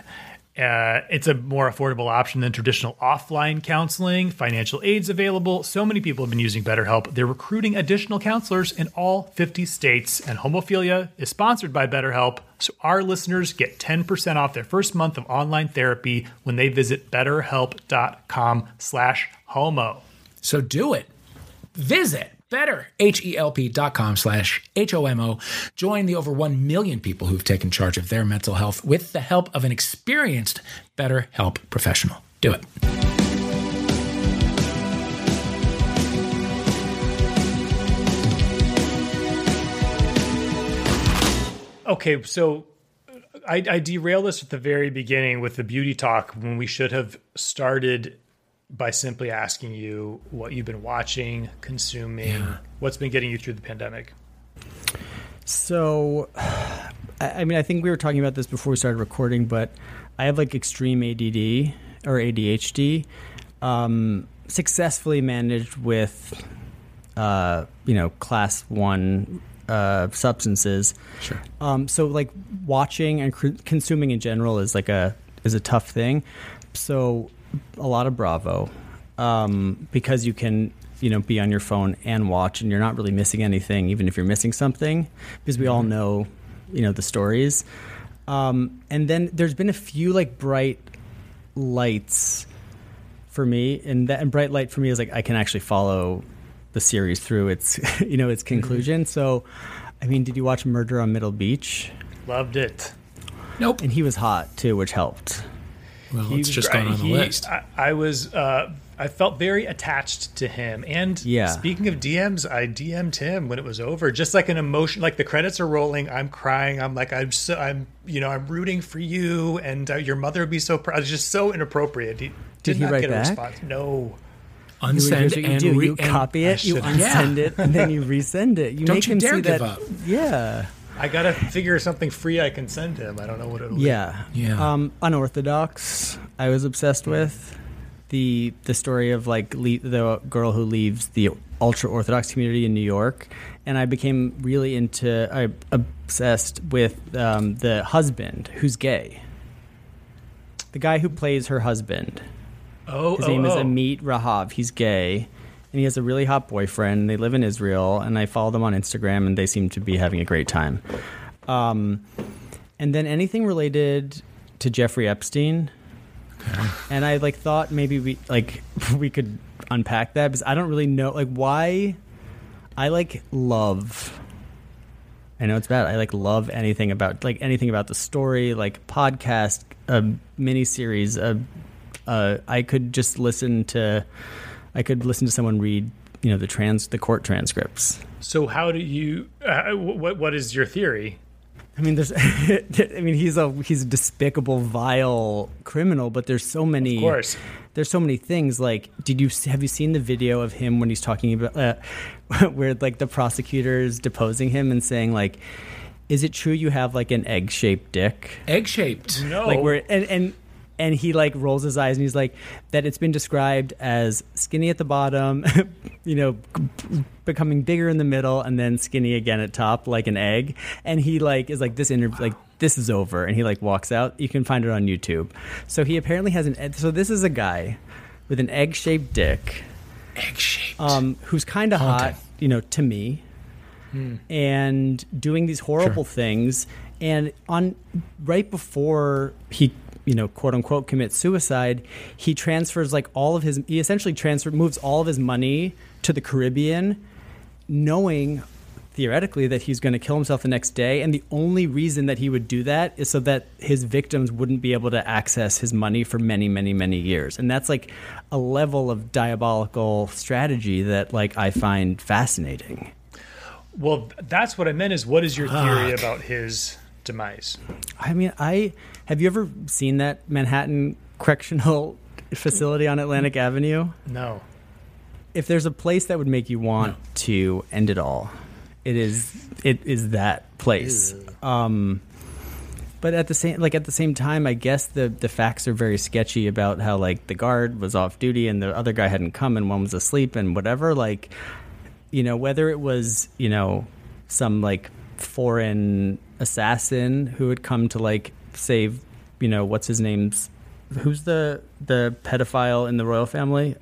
Uh, it's a more affordable option than traditional offline counseling. Financial aid's available. So many people have been using BetterHelp. They're recruiting additional counselors in all 50 states, and Homophilia is sponsored by BetterHelp. So our listeners get 10% off their first month of online therapy when they visit betterhelp.com/homo. So do it. Visit better, H-E-L-P dot com slash H-O-M-O. Join the over 1 million people who've taken charge of their mental health with the help of an experienced Better Help professional. Do it. Okay, so I, I derailed this at the very beginning with the beauty talk when we should have started by simply asking you what you've been watching, consuming, Yeah. what's been getting you through the pandemic. So, I mean, I think we were talking about this before we started recording, but I have like extreme ADD or ADHD, um, successfully managed with, uh, you know, class one uh, substances. Sure. Um, so like watching and cr- consuming in general is like a is a tough thing. So a lot of Bravo um, because you can you know be on your phone and watch and you're not really missing anything even if you're missing something because we all know you know the stories. Um, and then there's been a few like bright lights for me and that and bright light for me is like I can actually follow the series through its you know its conclusion. So I mean, did you watch Murder on Middle Beach? Loved it. Nope. And he was hot too, which helped. Well, He it's was just great. gone on the He- list. I, I was. Uh, I felt very attached to him. And Yeah. speaking of DMs, I DM'd him when it was over. Just like an emotion, like the credits are rolling. I'm crying. I'm like, I'm so, I'm, you know, I'm rooting for you, and uh, your mother would be so proud. It's just so inappropriate. He did, he not write get a back? response. No. Here's Unsend what you and do: re- you and- copy it, you unsend Yeah. it, and then you resend it. You Don't make you him dare see give that. up. Yeah, I gotta figure something free I can send him. I don't know what it'll be. yeah, Yeah. Um, unorthodox. I was obsessed with the the story of like le- the girl who leaves the ultra orthodox community in New York, and I became really into, I obsessed with um, the husband who's gay. The guy who plays her husband. Oh, His oh, name is oh. Amit Rahav. He's gay, and he has a really hot boyfriend. They live in Israel, and I follow them on Instagram, and they seem to be having a great time. Um, and then anything related to Jeffrey Epstein, and I like thought maybe we like we could unpack that because I don't really know like why. I like love. I know it's bad. I like love anything about like anything about the story, like podcast, a miniseries, a uh, I could just listen to, I could listen to someone read, you know, the trans, the court transcripts. So how do you? Uh, what what is your theory? I mean, there's, I mean, he's a he's a despicable, vile criminal, but there's so many. Of course. There's so many things. Like, did you have you seen the video of him when he's talking about uh, where like the prosecutor is deposing him and saying like, "Is it true you have like an egg shaped dick?" Egg shaped. No. like where and and and he like rolls his eyes and he's like that it's been described as skinny at the bottom you know becoming bigger in the middle and then skinny again at top like an egg. And he like is like this interview like this is over. And he like walks out. You can find it on youtube. So he apparently has an ed- so this is a guy with an egg-shaped dick. Egg shaped. um, who's kind of hot, you know, to me, and doing these horrible things. And on right before he, you know, quote unquote commits suicide, he transfers like all of his. He essentially transfer moves all of his money to the Caribbean, knowing theoretically that he's going to kill himself the next day and the only reason that he would do that is so that his victims wouldn't be able to access his money for many many many years and that's like a level of diabolical strategy that like i find fascinating Well, that's what I meant. Is what is your theory Fuck. about his demise? i mean i have you ever seen that manhattan correctional facility on atlantic avenue No. if there's a place that would make you want to end it all, it is it is that place. Um, but at the same like at the same time, I guess the the facts are very sketchy about how like the guard was off duty and the other guy hadn't come and one was asleep and whatever. Like, you know, whether it was you know some like foreign assassin who had come to like save you know what's his name's who's the the pedophile in the royal family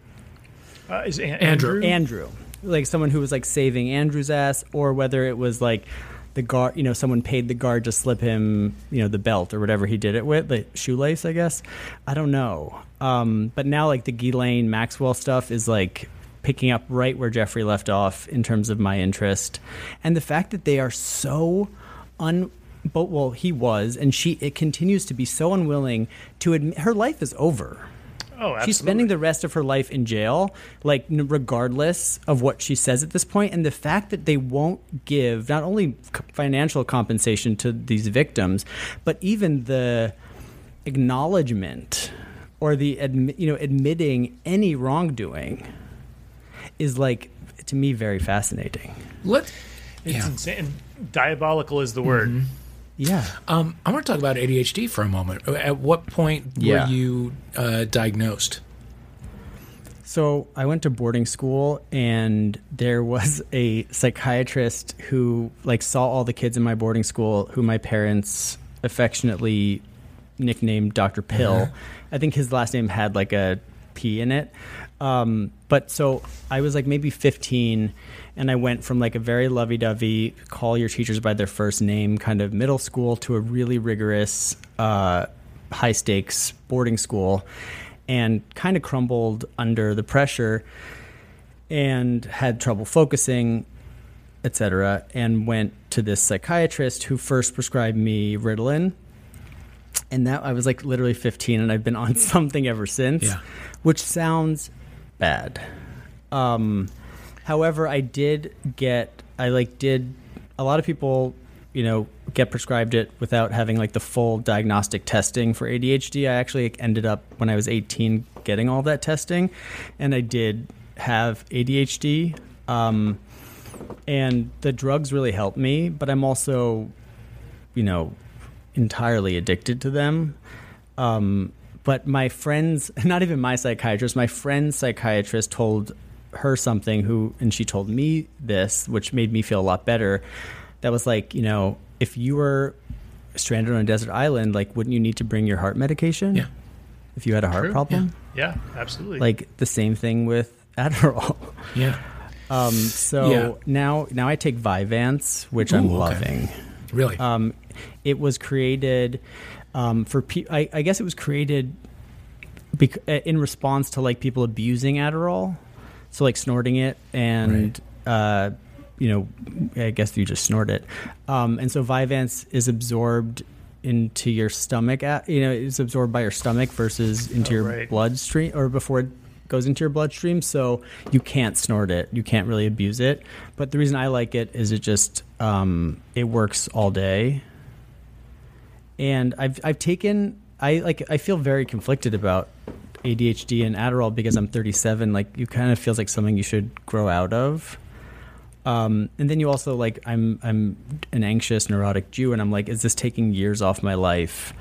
Uh, is An- Andrew. Andrew, like someone who was like saving Andrew's ass, or whether it was like the guard, you know, someone paid the guard to slip him, you know, the belt or whatever he did it with, the shoelace, I guess. I don't know. Um, but now like the Ghislaine Maxwell stuff is like picking up right where Jeffrey left off in terms of my interest, and the fact that they are so un. But well, he was, and she. It continues to be so unwilling to admit her life is over. Oh, absolutely. She's spending the rest of her life in jail, like regardless of what she says at this point. And the fact that they won't give not only financial compensation to these victims, but even the acknowledgement or the you know admitting any wrongdoing is like to me very fascinating. Let It's yeah. insane. Diabolical is the word. Mm-hmm. Yeah. Um, I want to talk about ADHD for a moment. At what point Yeah. were you uh, diagnosed? So I went to boarding school, and there was a psychiatrist who like saw all the kids in my boarding school, who my parents affectionately nicknamed Doctor Pill. I think his last name had like a P in it. Um, but so I was like maybe 15, and I went from like a very lovey-dovey, call your teachers by their first name kind of middle school to a really rigorous, uh, high-stakes boarding school and kind of crumbled under the pressure and had trouble focusing etc and went to this psychiatrist who first prescribed me ritalin and that i was like literally 15 and i've been on something ever since Yeah. which sounds bad um however i did get i like did a lot of people you know get prescribed it without having like the full diagnostic testing for ADHD. I actually ended up when I was 18 getting all that testing, and I did have ADHD. Um, and the drugs really helped me, but I'm also, you know, entirely addicted to them. Um, but my friends, not even my psychiatrist, my friend's psychiatrist told her something who, and she told me this, which made me feel a lot better. That was like, you know, if you were stranded on a desert island, like, wouldn't you need to bring your heart medication? Yeah. If you had a heart True. problem? Yeah, absolutely. Like the same thing with Adderall. Yeah. Um, so Yeah. now, now I take Vyvanse, which I'm Ooh, okay. loving. Really? Um, it was created um, for pe- I, I guess it was created bec- uh, in response to like people abusing Adderall, so like snorting it and uh, you know I guess you just snort it, um, and so Vyvanse is absorbed into your stomach. At, you know, it's absorbed by your stomach versus into Oh, your right. bloodstream or before it goes into your bloodstream. So you can't snort it. You can't really abuse it. But the reason I like it is it just um, it works all day. And I've I've taken I like I feel very conflicted about ADHD and Adderall because I'm 37. Like you kind of feels like something you should grow out of. Um, and then you also like I'm I'm an anxious neurotic Jew, and I'm like, is this taking years off my life?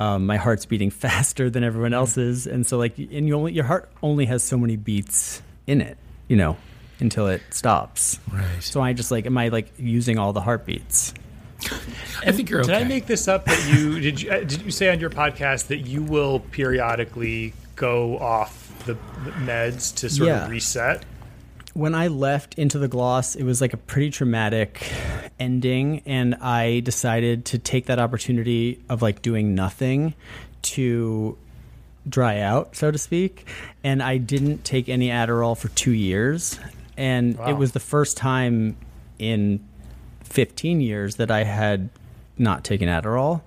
Um, my heart's beating faster than everyone else's, and so like, and you only your heart only has so many beats in it, you know, until it stops. right. So I just like, am I like using all the heartbeats? I think you're okay. Did I make this up that you did? You, uh, did you say on your podcast that you will periodically go off the, meds to sort Yeah. of reset? when I left Into The Gloss, it was like a pretty traumatic ending, and I decided to take that opportunity of like doing nothing to dry out, so to speak. And I didn't take any Adderall for two years, and Wow. it was the first time in 15 years that I had not taken Adderall.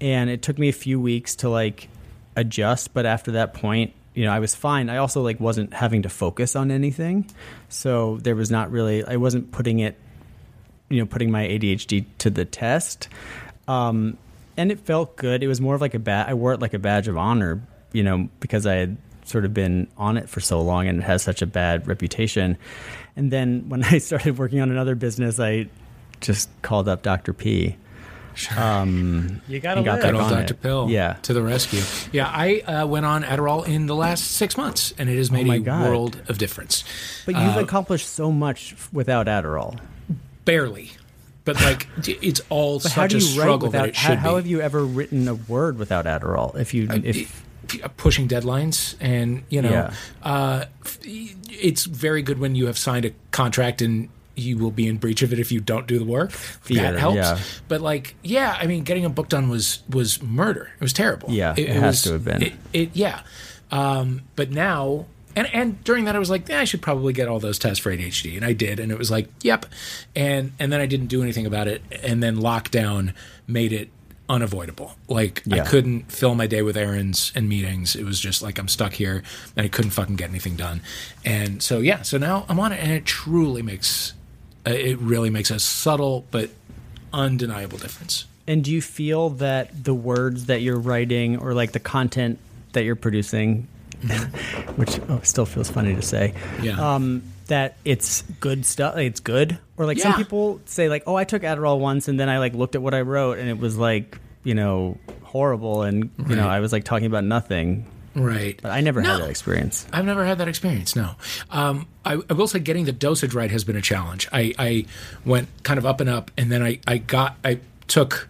And it took me a few weeks to like adjust, but after that point, you know, I was fine. I also like wasn't having to focus on anything. So there was not really I wasn't putting it you know, putting my ADHD to the test. Um and it felt good. It was more of like a bad I wore it like a badge of honor, you know, because I had sort of been on it for so long and it has such a bad reputation. And then when I started working on another business, I just called up Dr. P. Um, You gotta and got live. back on Dr. it. Pill Yeah. to the rescue. Yeah, I uh, went on Adderall in the last six months, and it has made Oh a God. world of difference. But you've Uh, accomplished so much without Adderall. barely, but like it's all But how such do a you write struggle without? that it how, should how be. have you ever written a word without Adderall? If you, if It- pushing deadlines and you know Yeah. uh, it's very good when you have signed a contract and you will be in breach of it if you don't do the work Fear, that helps yeah. but like yeah i mean getting a book done was was murder it was terrible Yeah, it has was- to have been. it, it yeah um, but now and and during that I was like, yeah, I should probably get all those tests for ADHD, and I did, and it was like, yep, and and then I didn't do anything about it, and then lockdown made it unavoidable. Like I couldn't fill my day with errands and meetings. It was just like I'm stuck here and I couldn't fucking get anything done. And so yeah, so now I'm on it and it truly makes it really makes a subtle but undeniable difference. And do you feel that the words that you're writing or like the content that you're producing, which oh, still feels funny to say, Yeah. um, that it's good stuff? It's good, or like some people say, like, oh, I took Adderall once, and then I like looked at what I wrote, and it was like, you know, horrible, and you know, I was like talking about nothing. Right. But I never No. had that experience. I've never had that experience. No, um, I, I will say getting the dosage right has been a challenge. I, I went kind of up and up, and then I, I got I took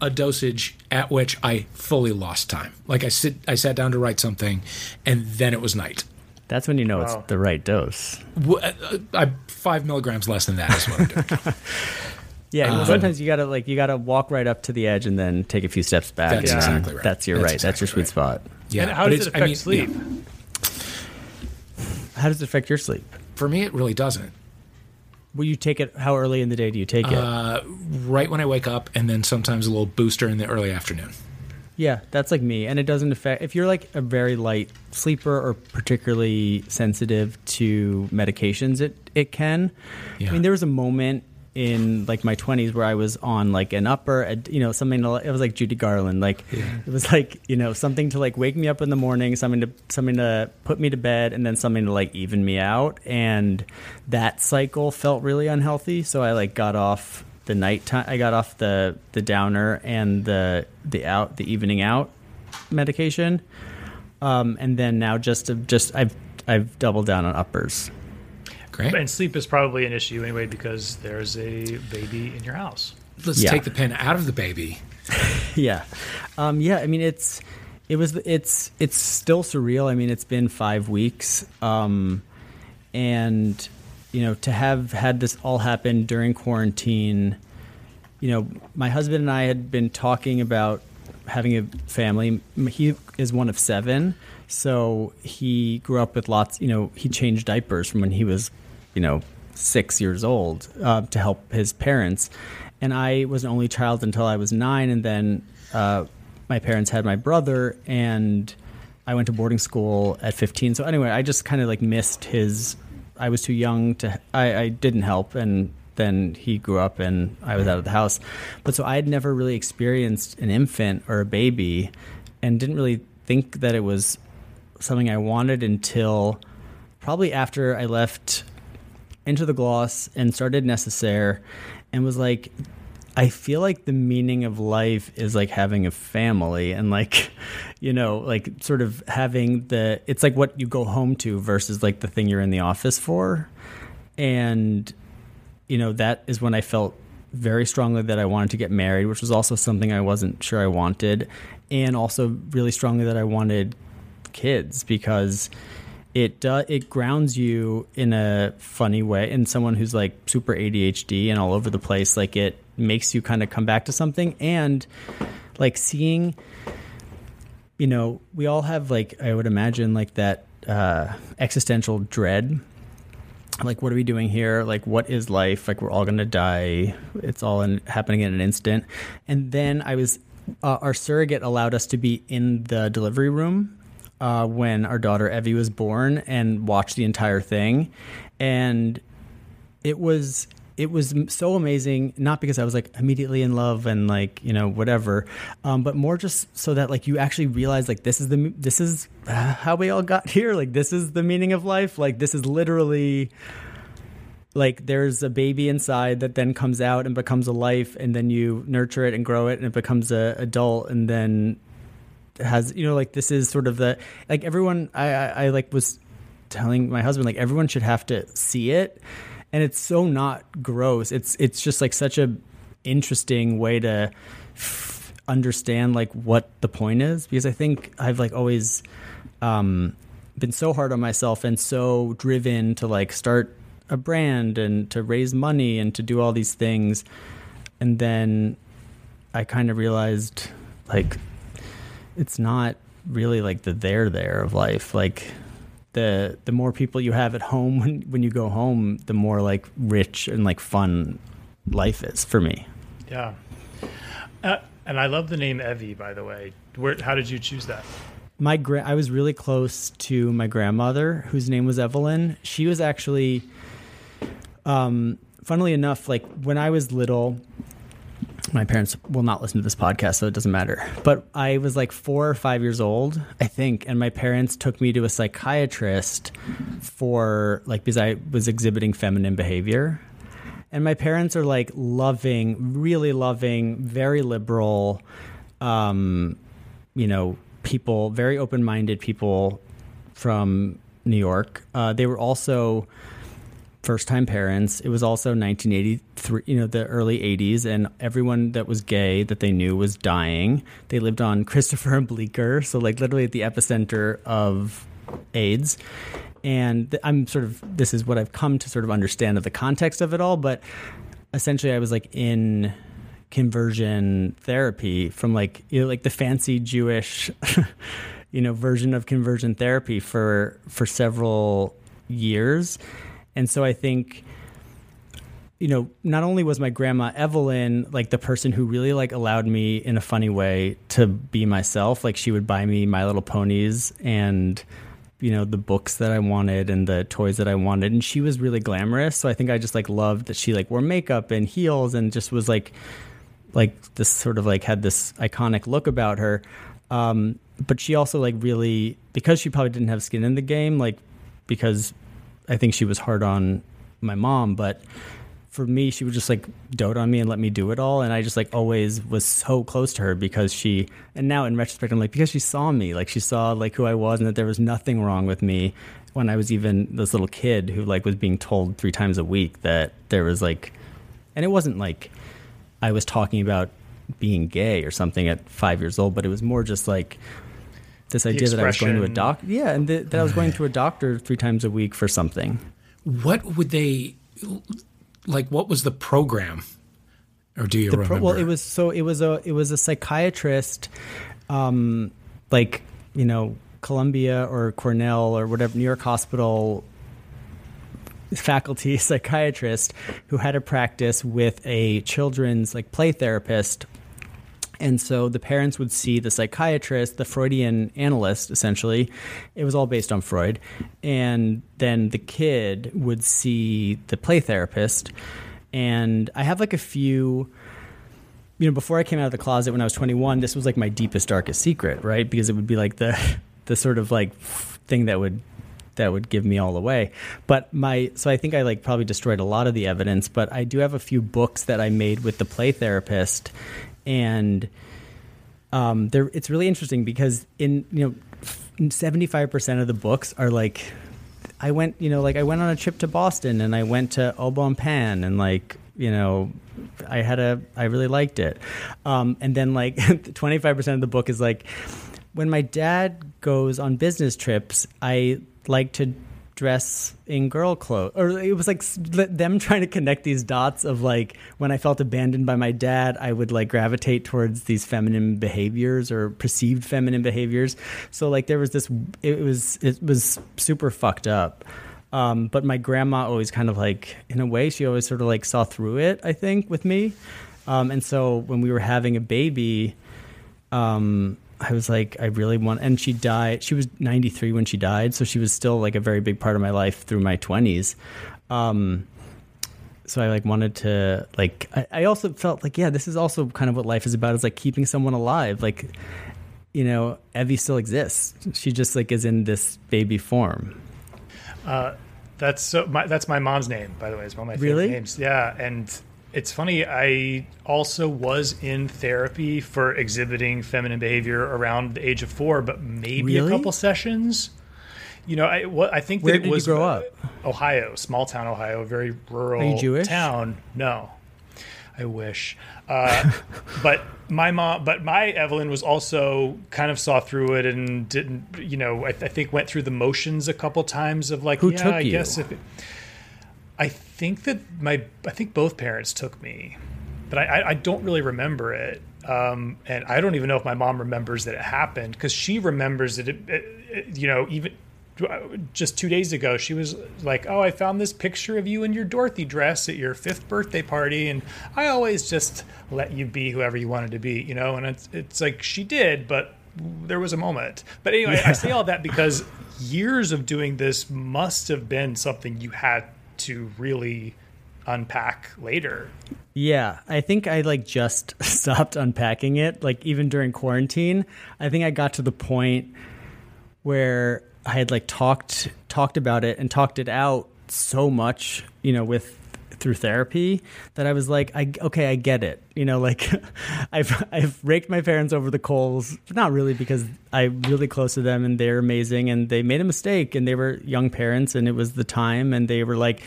a dosage at which I fully lost time. Like I sit I sat down to write something, and then it was night. That's when you know Wow. it's the right dose. W- uh, uh, I, five milligrams less than that is what I'm doing. Yeah, well, sometimes you gotta like you gotta walk right up to the edge and then take a few steps back. That's and exactly right. That's your That's right. That's your sweet right. spot. Yeah, and how does it affect I mean, sleep? yeah. How does it affect your sleep? For me, it really doesn't. Will you take it? How early in the day do you take it? Uh, right when I wake up, and then sometimes a little booster in the early afternoon. yeah, that's like me, and it doesn't affect. If you're like a very light sleeper or particularly sensitive to medications, it it can. Yeah. I mean, there was a moment in like my 20s where I was on like an upper, you know, something. To, it was like Judy Garland. Like it was like you know something to like wake me up in the morning, something to something to put me to bed, and then something to like even me out. And that cycle felt really unhealthy. So I like got off the nighttime. I got off the the downer and the the out the evening out medication. Um, and then now just to, just I've I've doubled down on uppers. Great. And sleep is probably an issue anyway because there's a baby in your house. Let's Yeah. take the pen out of the baby. yeah um yeah i mean it's it was it's it's still surreal i mean it's been five weeks um and you know to have had this all happen during quarantine you know my husband and i had been talking about having a family he is one of seven so he grew up with lots you know he changed diapers from when he was you know six years old uh, to help his parents. And i was an only child until i was nine and then uh, my parents had my brother and i went to boarding school at 15 so anyway i just kind of like missed his i was too young to I, I didn't help and then he grew up and i was out of the house. But so i had never really experienced an infant or a baby and didn't really think that it was something i wanted until probably after i left Into The Gloss and started necessaire and was like I feel like the meaning of life is like having a family and like you know like sort of having the it's like what you go home to versus like the thing you're in the office for. And you know that is when I felt very strongly that I wanted to get married which was also something I wasn't sure I wanted. And also really strongly that I wanted kids because it uh, it grounds you in a funny way in someone who's like super ADHD and all over the place. Like it makes you kind of come back to something. And like seeing you know we all have like I would imagine like that uh, existential dread. Like what are we doing here? Like what is life? Like we're all gonna die. It's all in, happening in an instant. And then i was uh, our surrogate allowed us to be in the delivery room uh, when our daughter evie was born and watched the entire thing. And it was it was so amazing not because i was like immediately in love and like you know whatever um, but more just so that like you actually realize like this is the this is how we all got here. Like this is the meaning of life. Like this is literally like there's a baby inside that then comes out and becomes a life and then you nurture it and grow it and it becomes a adult and then has you know like this is sort of the like everyone I, I I like was telling my husband like everyone should have to see it. And it's so not gross. It's it's just like such a interesting way to f- understand like what the point is. Because I think I've like always um been so hard on myself and so driven to like start a brand and to raise money and to do all these things. And then I kind of realized like it's not really like the there there of life like the the more people you have at home when when you go home the more like rich and like fun life is for me Yeah. Uh, And I love the name Evie, by the way. Where, how did you choose that? My gra- I was really close to my grandmother, whose name was Evelyn. She was actually, um, funnily enough, like when I was little, my parents will not listen to this podcast, so it doesn't matter. But I was like four or five years old, I think, and my parents took me to a psychiatrist for like because I was exhibiting feminine behavior. And my parents are like loving, really loving, very liberal, um, you know, people, very open minded people from New York. Uh, they were also first time parents. It was also 1983, you know, the early 80s, and everyone that was gay that they knew was dying. They lived on Christopher and Bleecker, so like literally at the epicenter of AIDS. And I'm sort of, this is what I've come to sort of understand of the context of it all, but essentially I was like in conversion therapy from like, you know, like the fancy Jewish, you know, version of conversion therapy for, for several years and so I think you know, not only was my grandma Evelyn like the person who really like allowed me in a funny way to be myself, like she would buy me My Little Ponies and you know the books that I wanted and the toys that I wanted. And she was really glamorous. So I think I just like loved that she like wore makeup and heels and just was like like this sort of like had this iconic look about her. Um, but she also like really because she probably didn't have skin in the game like because I think she was hard on my mom, but for me, she would just like dote on me and let me do it all. And I just like always was so close to her because she, and now in retrospect, I'm like, because she saw me, like she saw like who I was and that there was nothing wrong with me when I was even this little kid who like was being told three times a week that there was like, and it wasn't like I was talking about being gay or something at five years old, but it was more just like, this idea that I was going to a doctor. Yeah, and th- that I was going to a doctor three times a week for something. What would they like? What was the program? Or do you the remember? Pro- well, it was so it was a it was a psychiatrist, um, like you know Columbia or Cornell or whatever New York Hospital faculty psychiatrist who had a practice with a children's like play therapist and so the parents would see the psychiatrist, the Freudian analyst, essentially. It was all based on Freud. And then the kid would see the play therapist. And I have like a few you know, before I came out of the closet when I was 21, this was like my deepest, darkest secret, right? Because it would be like the, the sort of like thing that would, that would give me all away. But my, so I think I like probably destroyed a lot of the evidence, but I do have a few books that I made with the play therapist and um, there it's really interesting because in you know seventy five percent of the books are like I went you know like I went on a trip to Boston and I went to Au Bon Pain and like you know I had a I really liked it, um, and then like twenty five percent of the book is like when my dad goes on business trips I like to dress in girl clothes or it was like them trying to connect these dots of like when i felt abandoned by my dad i would like gravitate towards these feminine behaviors or perceived feminine behaviors. So like there was this it was it was super fucked up. Um, but my grandma always kind of like in a way she always sort of like saw through it i think with me. Um, and so when we were having a baby um, I was like, I really want, and she died. She was 93 when she died, so she was still like a very big part of my life through my 20s. Um, so I like wanted to like. I, I also felt like, yeah, this is also kind of what life is about. Is like keeping someone alive. Like, you know, Evie still exists. She just like is in this baby form. Uh, that's so. My, that's my mom's name, by the way. It's one of my favorite really? names. Yeah, and it's funny. I also was in therapy for exhibiting feminine behavior around the age of four, but maybe really? a couple sessions. You know, I I think Where that it did was you grow up? Ohio, small town Ohio, very rural Are you Jewish? town. No, I wish. Uh, but my mom, but my Evelyn was also kind of saw through it and didn't. You know, I, I think went through the motions a couple times of like, Who yeah, took I you? guess if. It, I think that my I think both parents took me, but I, I, don't really remember it. Um, and I don't even know if my mom remembers that it happened because she remembers that it, it, it, you know, even just two days ago, she was like, "Oh, I found this picture of you in your Dorothy dress at your fifth birthday party, and I always just let you be whoever you wanted to be, you know." And it's it's like she did, but there was a moment. But anyway, yeah. I say all that because years of doing this must have been something you had to really unpack later. Yeah, I think I like just stopped unpacking it. Like even during quarantine, I think I got to the point where I had like talked talked about it and talked it out so much, you know, with through therapy that I was like, I okay, I get it. You know, like I've I've raked my parents over the coals, not really because I'm really close to them and they're amazing and they made a mistake and they were young parents and it was the time and they were like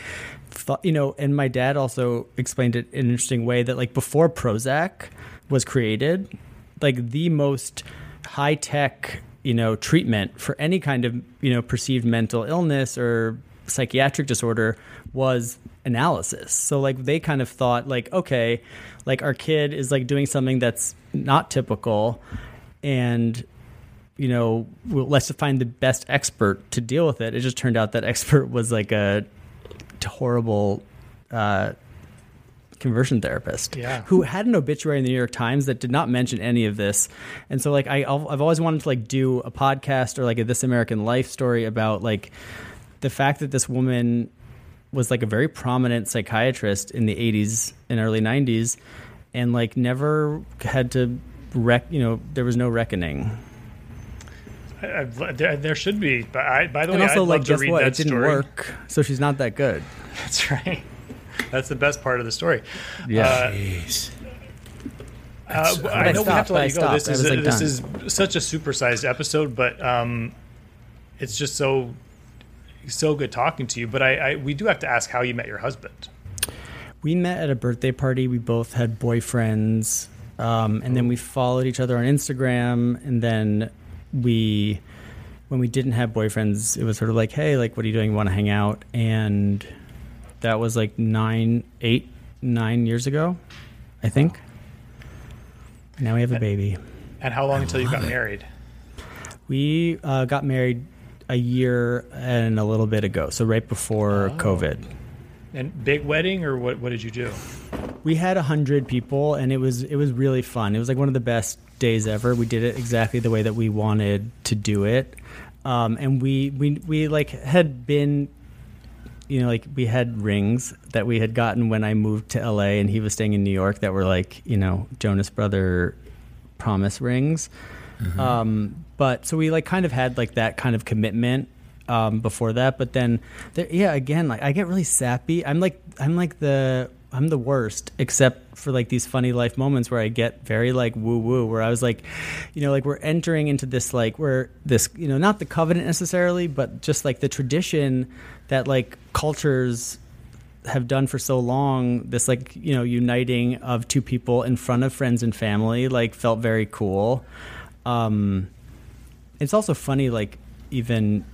you know, and my dad also explained it in an interesting way that like before Prozac was created, like the most high tech you know treatment for any kind of you know perceived mental illness or psychiatric disorder was analysis so like they kind of thought like okay like our kid is like doing something that's not typical and you know well, let's find the best expert to deal with it it just turned out that expert was like a horrible uh, conversion therapist yeah. who had an obituary in the New York Times that did not mention any of this. And so like I I've always wanted to like do a podcast or like a This American Life story about like the fact that this woman was like a very prominent psychiatrist in the 80s and early 90s and like never had to rec you know there was no reckoning I, there, there, should be, but I, by the and way, also I'd like love guess to read what? It didn't story. work, so she's not that good. That's right. That's the best part of the story. Yeah. Uh, Jeez. Uh, That's- I know we have to let you go. This is a, like, this done. is such a supersized episode, but um, it's just so so good talking to you. But I, I we do have to ask how you met your husband. We met at a birthday party. We both had boyfriends, um, and then we followed each other on Instagram. And then we, when we didn't have boyfriends, it was sort of like, hey, like, what are you doing? Want to hang out? And that was like nine, eight, nine years ago, I think. Now we have a baby. And how long until you got it. married? We uh, got married a year and a little bit ago, so right before Oh. COVID. And big wedding, or what? What did you do? We had a hundred people, and it was it was really fun. It was like one of the best days ever. We did it exactly the way that we wanted to do it, um, and we we we like had been, you know, like we had rings that we had gotten when I moved to LA, and he was staying in New York that were like you know Jonas Brother promise rings. Um, but so we like kind of had like that kind of commitment um, before that. But then, there, yeah, again, like I get really sappy. I'm like I'm like the I'm the worst, except for like these funny life moments where I get very like woo woo. Where I was like, you know, like we're entering into this like where this you know not the covenant necessarily, but just like the tradition that like cultures have done for so long this like you know uniting of two people in front of friends and family like felt very cool um it's also funny like even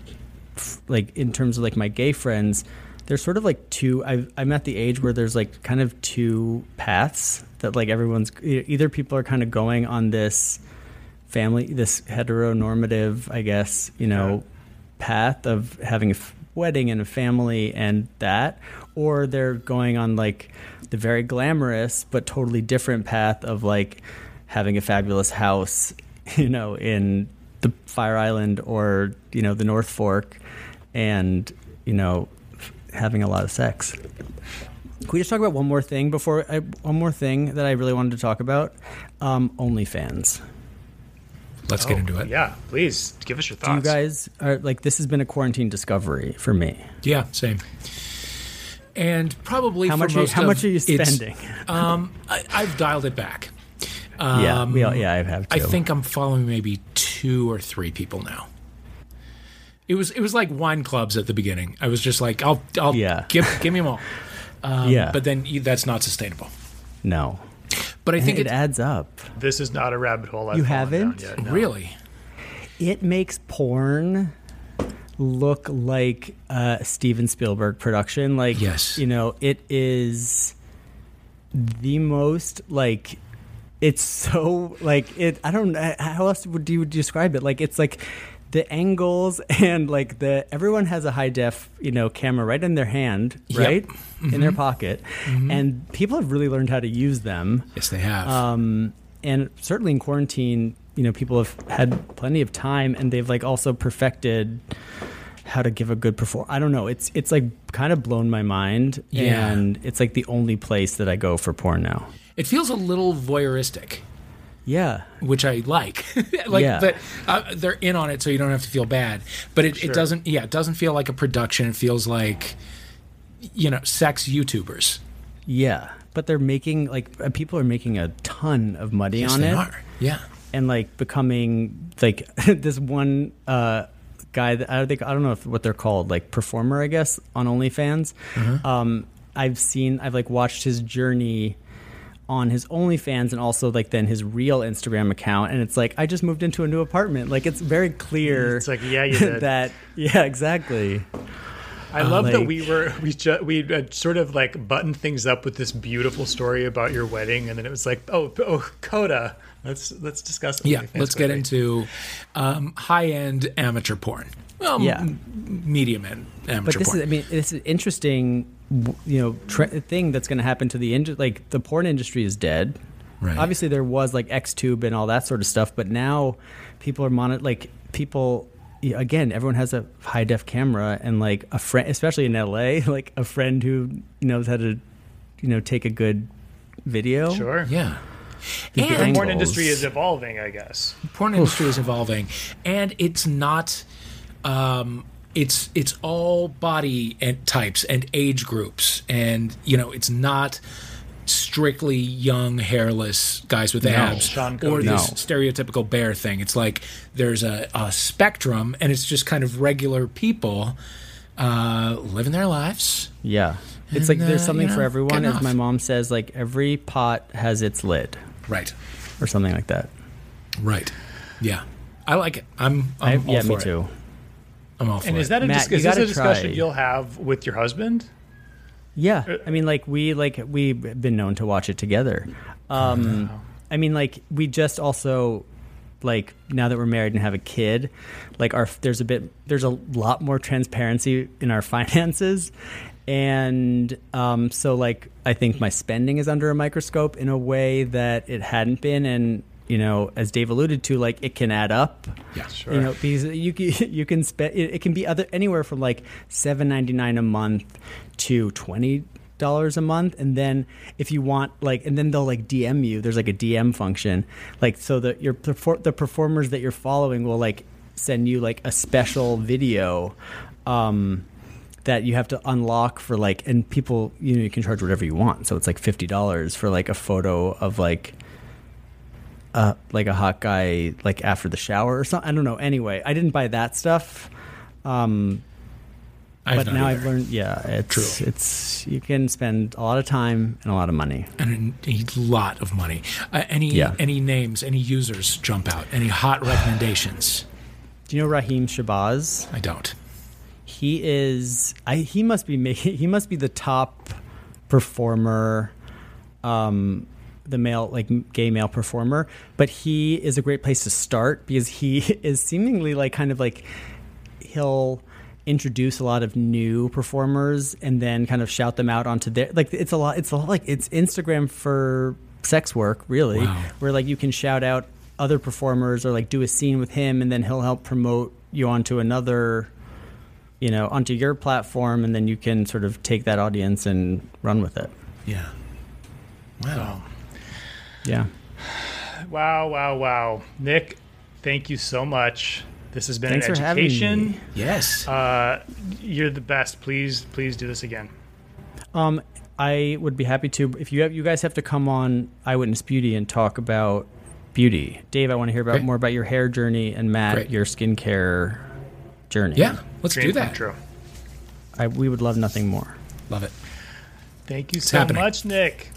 like in terms of like my gay friends there's sort of like two I've, i'm at the age where there's like kind of two paths that like everyone's either people are kind of going on this family this heteronormative i guess you know path of having a f- wedding and a family and that or they're going on like the very glamorous but totally different path of like having a fabulous house you know in the fire island or you know the north fork and you know having a lot of sex can we just talk about one more thing before I, one more thing that i really wanted to talk about um, onlyfans Let's get into it. Oh, Yeah, please give us your do you guys are like this has been a quarantine discovery for me Yeah, same. And probably how for much are you, how of much are you spending Um, I, I've dialed it back. Um, yeah we all, yeah i have to I think I'm following maybe two or three people now. It was it was like wine clubs at the beginning. I was just like, I'll I'll Yeah. give give me them all. Um, Yeah. but then you, that's not sustainable. no But I and think it it, adds up This is not a rabbit hole. I've You haven't? yet, no. really it makes porn look like a Steven Spielberg production. Like, Yes. you know, it is the most like. It's so like it. I don't. know How else would you describe it? Like it's like the angles and like the everyone has a high def you know camera right in their hand Yep. right in their pocket and people have really learned how to use them Yes, they have. um, and certainly in quarantine you know people have had plenty of time and they've like also perfected how to give a good perform i don't know it's it's like kind of blown my mind Yeah. and it's like the only place that i go for porn now it feels a little voyeuristic. yeah which I like. like Yeah. that uh, they're in on it, so you don't have to feel bad. But it, it doesn't. Yeah, it doesn't feel like a production. It feels like you know, sex YouTubers. yeah but they're making like uh, people are making a ton of money Yes, on they it are. Yeah. and like becoming like this one uh guy that I think I don't know if what they're called like performer I guess on OnlyFans. Um, I've seen I've like watched his journey on his OnlyFans and also like then his real Instagram account and it's like I just moved into a new apartment like it's very clear It's like, yeah, you did. that yeah exactly I love that like- we were we ju- we uh, sort of like buttoned things up with this beautiful story about your wedding, and then it was like, oh, oh, Coda. Let's let's discuss. Yeah. Let's get into um, high-end amateur porn. Well, Yeah. m- medium end amateur but this porn. is I mean this is interesting w- you know tre- thing that's going to happen to the industry like the porn industry is dead Right. obviously there was like xtube and all that sort of stuff but now people are monet like people again everyone has a high def camera and like a friend especially in la like a friend who knows how to you know take a good video Sure. yeah. The The And porn industry is evolving, I guess. porn industry is evolving, and it's not. Um, it's it's all body and types and age groups, and you know it's not strictly young hairless guys with abs Sean or Cody. this No. stereotypical bear thing. It's like there's a, a spectrum, and it's just kind of regular people uh, living their lives. yeah And, it's like there's uh, something you for everyone as off. my mom says like every pot has its lid Right, or something like that right, yeah. I like it. I'm, I, I'm all yeah for me it. too I'm all for And it. is that a, Matt, dis- you is this gotta a discussion try. you'll have with your husband? Yeah, I mean, like we like we've been known to watch it together. Um, I mean, like we just also like now that we're married and have a kid, like our there's a bit there's a lot more transparency in our finances, and um, so like I think my spending is under a microscope in a way that it hadn't been, and you know, as Dave alluded to, like it can add up. yeah, Sure. You know, because you can, you can spend it, can be other anywhere from like seven ninety nine a month to twenty dollars a month, and then if you want like, and then they'll like DM you. There's like a DM function, like so that your the performers that you're following will like send you like a special video. Um, that you have to unlock for like and people you know you can charge whatever you want so it's like $50 for like a photo of like uh, like a hot guy like after the shower or something. I don't know. Anyway, I didn't buy that stuff. Um, I've but now either. I've learned. Yeah, it's True. it's you can spend a lot of time and a lot of money. and a, a lot of money. Uh, any Yeah. any names, any users jump out? Any hot recommendations? Do you know Raheem Shabazz? I don't. He is. I he must be making. He must be the top performer. Um, the male like gay male performer but he is a great place to start because he is seemingly like kind of like he'll introduce a lot of new performers and then kind of shout them out onto their like it's a lot it's a lot like it's instagram for sex work really Wow. where like you can shout out other performers or like do a scene with him and then he'll help promote you onto another you know onto your platform and then you can sort of take that audience and run with it Yeah. Wow. Yeah Wow, wow, wow. Nick, thank you so much. This has been Thanks an for education. Yes. Uh, you're the best. Please, please do this again. Um, I would be happy to. If you have, you guys have to come on Eyewitness Beauty and talk about beauty. Dave, I want to hear about Great. more about your hair journey, and Matt, Great. your skincare journey. yeah. Let's Dream do that. true. I, we would love nothing more. Love it. Thank you so happening. much, Nick.